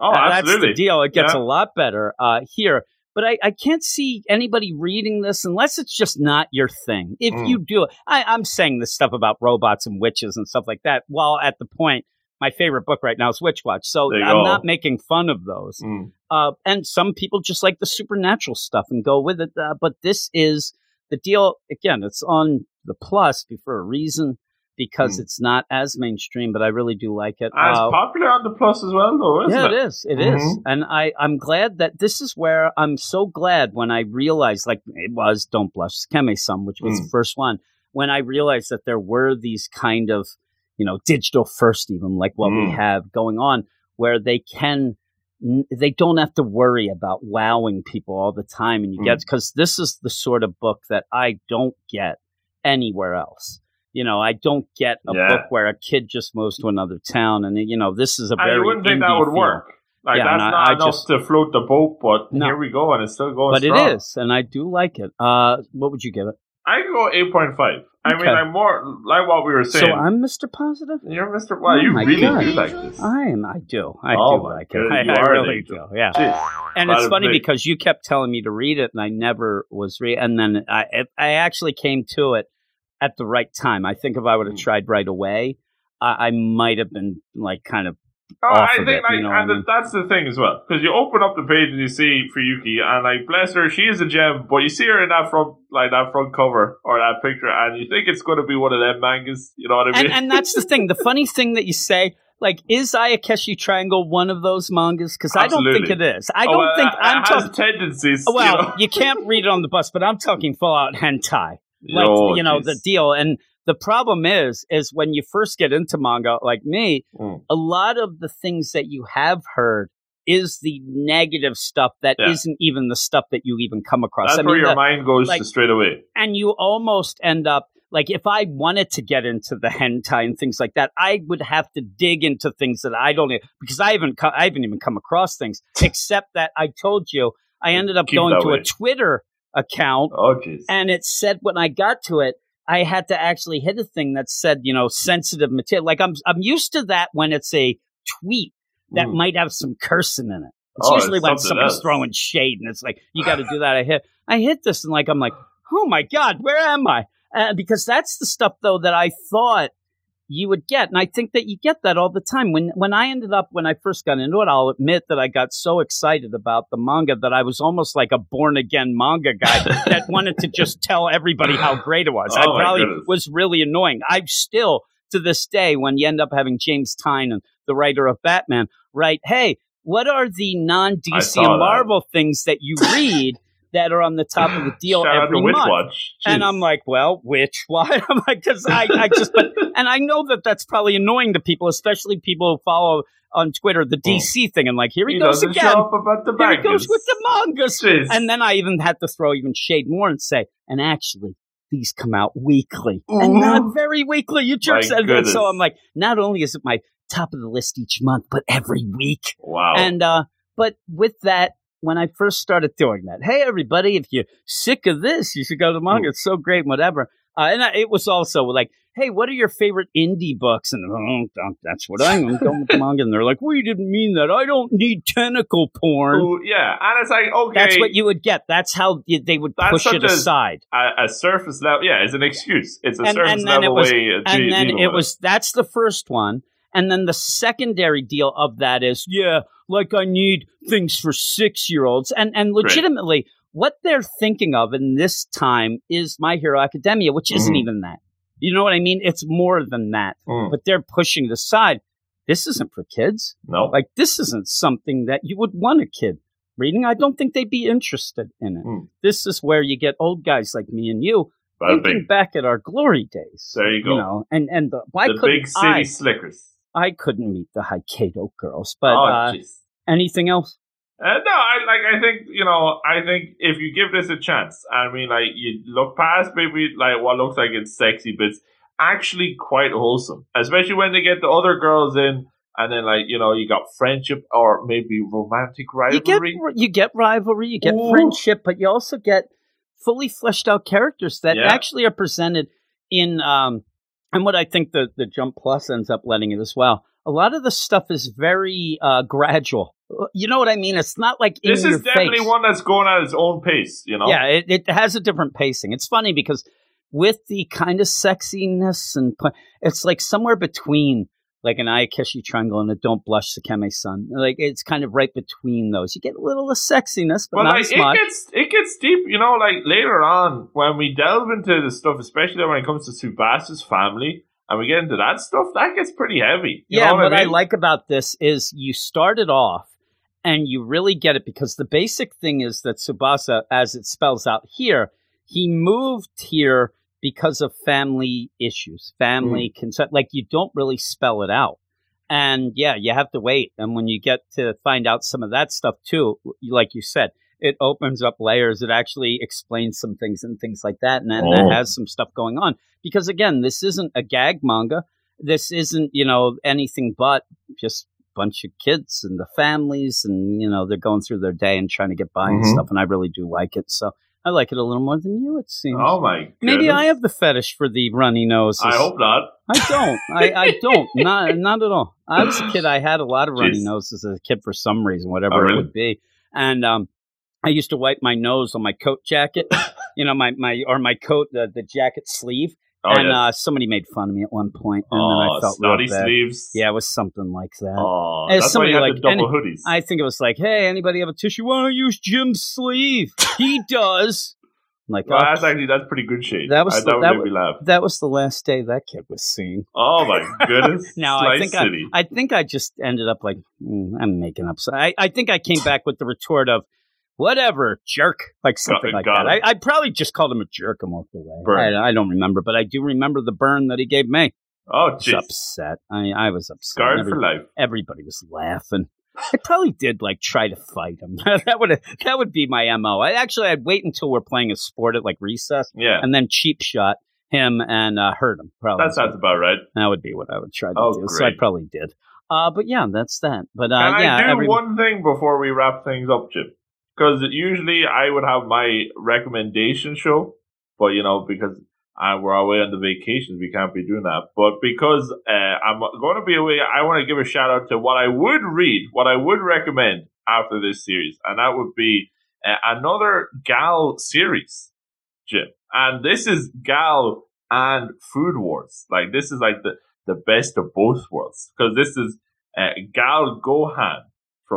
Oh, Uh, absolutely. That's the deal. It gets Yeah. a lot better uh, here. But I, I can't see anybody reading this unless it's just not your thing. If Mm. you do, I, I'm saying this stuff about robots and witches and stuff like that. While at the point, my favorite book right now is Witch Watch. So I'm go. not making fun of those. Mm. Uh, and some people just like the supernatural stuff and go with it. Uh, but this is the deal. Again, it's on the plus for a reason because Hmm. it's not as mainstream. But I really do like it. It's Uh, popular on the plus as well, though, isn't yeah, it? it is. It is, Mhm. and I I'm glad that this is where I'm so glad when I realized like it was Don't Blush Sekime-san, which was Mm. the first one. When I realized that there were these kind of you know digital first, even like what we Mm. have going on, where they can they don't have to worry about wowing people all the time, and you Mm. get because this is the sort of book that I don't get anywhere else. You know, I don't get a Yeah. book where a kid just moves to another town, and you know, this is a very you wouldn't think that would work. Like, Yeah, that's I- not I enough just- to float the boat, but No. here we go, and it's still going but strong. it is, and I do like it. Uh, what would you give it? I go 8.5. I mean, I'm more like what we were saying. So I'm Mr. Positive. You're Mr. Wow, Oh you really God. do like this. I am. I do. I Oh do like God, it. I, you I really do. Yeah. Jeez. And it's funny me. because you kept telling me to read it, and I never was read. And then I, it, I actually came to it at the right time. I think if I would have Mm. tried right away, I, I might have been like kind of Oh, I think it, like, you know what I and mean? that's the thing as well because you open up the page and you see Fuyuki and like bless her, she is a gem, but you see her in that front like that front cover or that picture, and you think it's going to be one of them mangas. You know what I mean? and, and that's the thing. The funny thing that you say, like, is Ayakashi Triangle one of those mangas? Because I don't think it is. I Oh, don't well, think it I'm talking. tendencies. Well, you know? you can't read it on the bus, but I'm talking full out hentai. Like Oh, you know jeez. the deal, and the problem is, is when you first get into manga, like me, Mm. a lot of the things that you have heard is the negative stuff that Yeah. not even the stuff that you even come across. That's I where your the- mind goes like- straight away. and you almost end up like if I wanted to get into the hentai and things like that, I would have to dig into things that I don't because I haven't co- I haven't even come across things except that I told you I ended up Keep going to way. a Twitter account Oh, and it said when I got to it, I had to actually hit a thing that said, you know, sensitive material. Like I'm I'm used to that when it's a tweet that Mm. might have some cursing in it. It's Oh, usually it's when somebody's else. throwing shade and it's like you got to do that. I hit I hit this and like I'm like, oh my god, where am I? Uh, because that's the stuff though that I thought you would get, and I think that you get that all the time. When when I ended up when I first got into it, I'll admit that I got so excited about the manga that I was almost like a born again manga guy that wanted to just tell everybody how great it was. I Oh, my probably was really annoying. I still to this day, when you end up having James Tynion, the writer of Batman, write, "Hey, what are the non I DC and that. Marvel things that you read that are on the top of the deal Shout out every to month?" And I'm like, well, which one? I'm like, because I, I just, but, and I know that that's probably annoying to people, especially people who follow on Twitter the DC thing. And like, here he, he goes again. about the Here he goes with the mangas. Jeez. And then I even had to throw even shade more and say, and actually, these come out weekly and not very weekly. You jerks. And so I'm like, not only is it my top of the list each month, but every week. wow. And uh, but with that, when I first started doing that, hey everybody, if you're sick of this, you should go to manga. It's so great, whatever. Uh, and I, it was also like, hey, what are your favorite indie books? And oh, that's what I'm I'm going with the manga. And they're like, we didn't mean that. I don't need tentacle porn. Ooh, yeah, and it's like okay, That's what you would get. That's how they would push it aside. a, a surface level. Yeah, it's an excuse. It's a And- surface and level it was- way. and then it was that's the first one and then the secondary deal of that is yeah like i need things for six year olds and and legitimately what they're thinking of in this time is my hero academia which isn't Mhm. even that. You know what i mean? It's more than that. Mm, but they're pushing it aside this isn't for kids. No, like this isn't something that you would want a kid reading. I don't think they'd be interested in it. Mm. this is where you get old guys like me and you thinking bing. back at our glory days There you go. know and and the, why the couldn't big city I, slickers. I couldn't meet the Hokkaido girls, but oh, uh, anything else? Uh, no, I like. I think you know. I think if you give this a chance, I mean, like you look past maybe like what looks like it's sexy, but it's actually quite wholesome. Especially when they get the other girls in, and then like you know you got friendship or maybe romantic You get rivalry. you get rivalry, you get Ooh. friendship, but you also get fully fleshed out characters that Yeah. actually are presented in um and what I think the the Jump Plus ends up letting it as well. A lot of the stuff is very uh gradual. You know what I mean? It's not like in this is definitely face. one that's going at its own pace. You know. Yeah, it, it has a different pacing. It's funny because with the kind of sexiness and it's like somewhere between like an Ayakashi triangle and a Don't Blush Sekime-san. Like it's kind of right between those. You get a little of sexiness, but But not like as it much. gets it gets deep, you know. Like later on, when we delve into the stuff, especially when it comes to Tsubasa's family, and we get into that stuff, that gets pretty heavy. You yeah, know and what I, mean? like about this is you start it off and you really get it because the basic thing is that Subasa, as it spells out here, he moved here because of family issues, family Mm. consent. Like you don't really spell it out. And yeah, you have to wait. And when you get to find out some of that stuff too, like you said, it opens up layers. It actually explains some things and things like that. And then Oh. that has some stuff going on. Because again, this isn't a gag manga. This isn't, you know, anything but just a bunch of kids and the families and, you know, they're going through their day and trying to get by and Mhm. stuff. And I really do like it. So I like it a little more than you, it seems. Oh my! Maybe. I have the fetish for the runny noses. I hope not. I don't. I, I don't. Not not at all. I was a kid. I had a lot of runny Jeez. noses as a kid for some reason, whatever Oh, really? it would be. And um, I used to wipe my nose on my coat jacket, you know, my my or my coat the, the jacket sleeve. Oh and yes. uh, somebody made fun of me at one point, and oh, then I felt real snotty bad. sleeves. Yeah, it was something like that. Oh, that's why somebody you have like- the double hoodies. I think it was like, hey, anybody have a tissue? Why don't you use Jim's sleeve? He does. I'm like, well, oh, that's actually that's pretty good shade. That was I, the- that would that make me laugh. that was the last day that kid was seen. Oh my goodness! Now I Slice think I, I think I just ended up like mm, I'm making up. So I, I think I came back with the retort of whatever jerk, like something like got that. I, I probably just called him a jerk and walked away. Burn. I, I don't remember, but I do remember the burn that he gave me. oh, I was jeez, upset. I, I was upset. scarred Every- for life. everybody was laughing. I probably did like try to fight him. that would that would be my mo. I actually I'd wait until we're playing a sport at like recess Yeah, and then cheap shot him and uh, hurt him. Probably that sounds about right. that would be what I would try to Oh, do. So I probably did. Uh, but yeah, that's that. But uh, Can yeah, I do every- one thing before we wrap things up, Jim? Because usually I would have my recommendation show, but you know because I, we're away on the vacations, we can't be doing that. But because uh, I'm going to be away, I want to give a shout out to what I would read, what I would recommend after this series, and that would be uh, another Gal series, Jim. And this is Gal and Food Wars. Like this is like the the best of both worlds because this is uh, Gal Gohan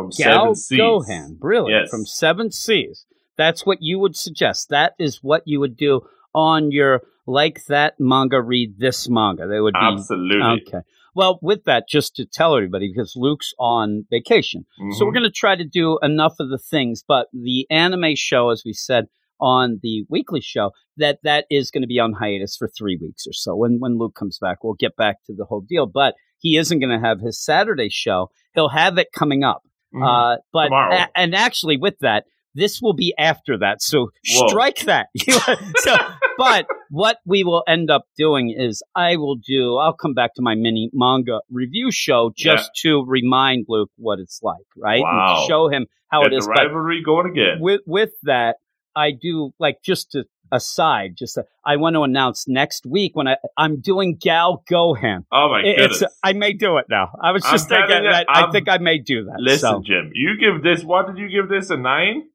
from Gal Seven Seas. Gohan, brilliant, Yes. from Seven Seas. That's what you would suggest. That is what you would do on your like that manga, read this manga. They would be Absolutely. okay. Well, with that, just to tell everybody, because Luke's on vacation, so we're Mhm. going to try to do enough of the things. But the anime show, as we said on the weekly show, that that is going to be on hiatus for three weeks or so. When when Luke comes back, we'll get back to the whole deal. But he isn't going to have his Saturday show. He'll have it coming up. Mhm. Uh, but a- and actually, with that, this will be after that. So Whoa. strike that. so, but what we will end up doing is I will do. I'll come back to my mini manga review show just to remind Luke what it's like, right? Wow. And show him how Get it is. the But rivalry going again. with with that, I do like just to aside. Just uh, I want to announce next week when I I'm doing Gal Gohan. oh my It- goodness! It's I may do it now. I was I'm just thinking that I I'm- think I may do that. Listen, so. Jim, you give this. What did you give this a nine?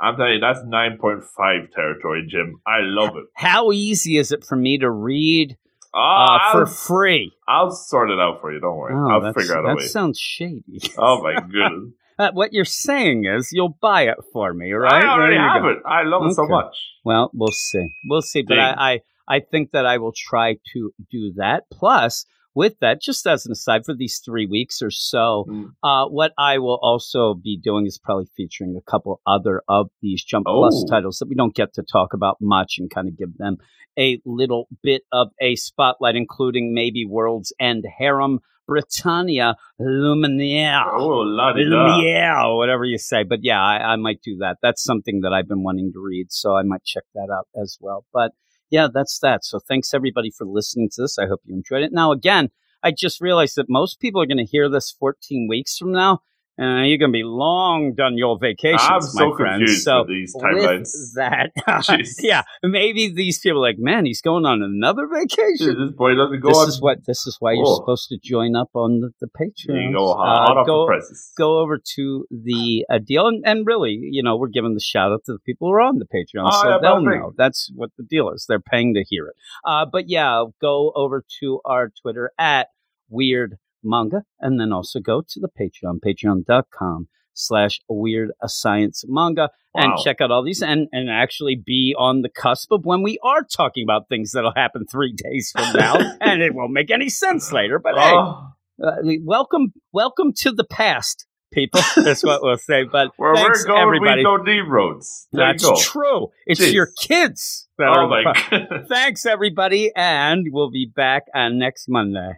I'm telling you, that's nine point five territory, Jim. I love it. How easy is it for me to read Oh, uh, for free? I'll sort it out for you. Don't worry. Oh, I'll figure out a that way. sounds shady. Oh my goodness! Uh, what you're saying is you'll buy it for me, right? I already have go. it. I love it so much. Well, we'll see. We'll see. But I, I, I think that I will try to do that. Plus, with that, just as an aside, for these three weeks or so, Mm. uh, what I will also be doing is probably featuring a couple other of these Jump Plus Oh. titles that we don't get to talk about much and kind of give them a little bit of a spotlight, including maybe World's End Harem, Britannia, Lumiere. Oh, la. Lumiere, or whatever you say. But yeah, I, I might do that. That's something that I've been wanting to read, so I might check that out as well. But yeah, that's that. So thanks everybody for listening to this. I hope you enjoyed it. Now, again, I just realized that most people are going to hear this 14 weeks from now. And you're going to be long done your vacations, I'm my so confused So with these with timelines. that, Jeez. yeah, maybe these people are like, man, he's going on another vacation. This boy doesn't go This on. is what. This is why you're Oh. supposed to join up on the, the Patreon. Go. Hot off go, the presses. go over to the uh, deal, and, and really, you know, we're giving the shout out to the people who are on the Patreon, Oh, so yeah, they'll perfect. know. That's what the deal is. They're paying to hear it. Uh, but yeah, go over to our Twitter at Weird Manga, and then also go to the Patreon, patreon.com slash weird a science manga and Wow. check out all these and and actually be on the cusp of when we are talking about things that'll happen three days from now and it won't make any sense later but hey Oh, uh, welcome, welcome to the past, people. That's what we'll say. But where thanks, we're going, everybody. we don't need roads. There That's true. It's Jeez. your kids that Oh are. my. Thanks, everybody, and we'll be back on next Monday.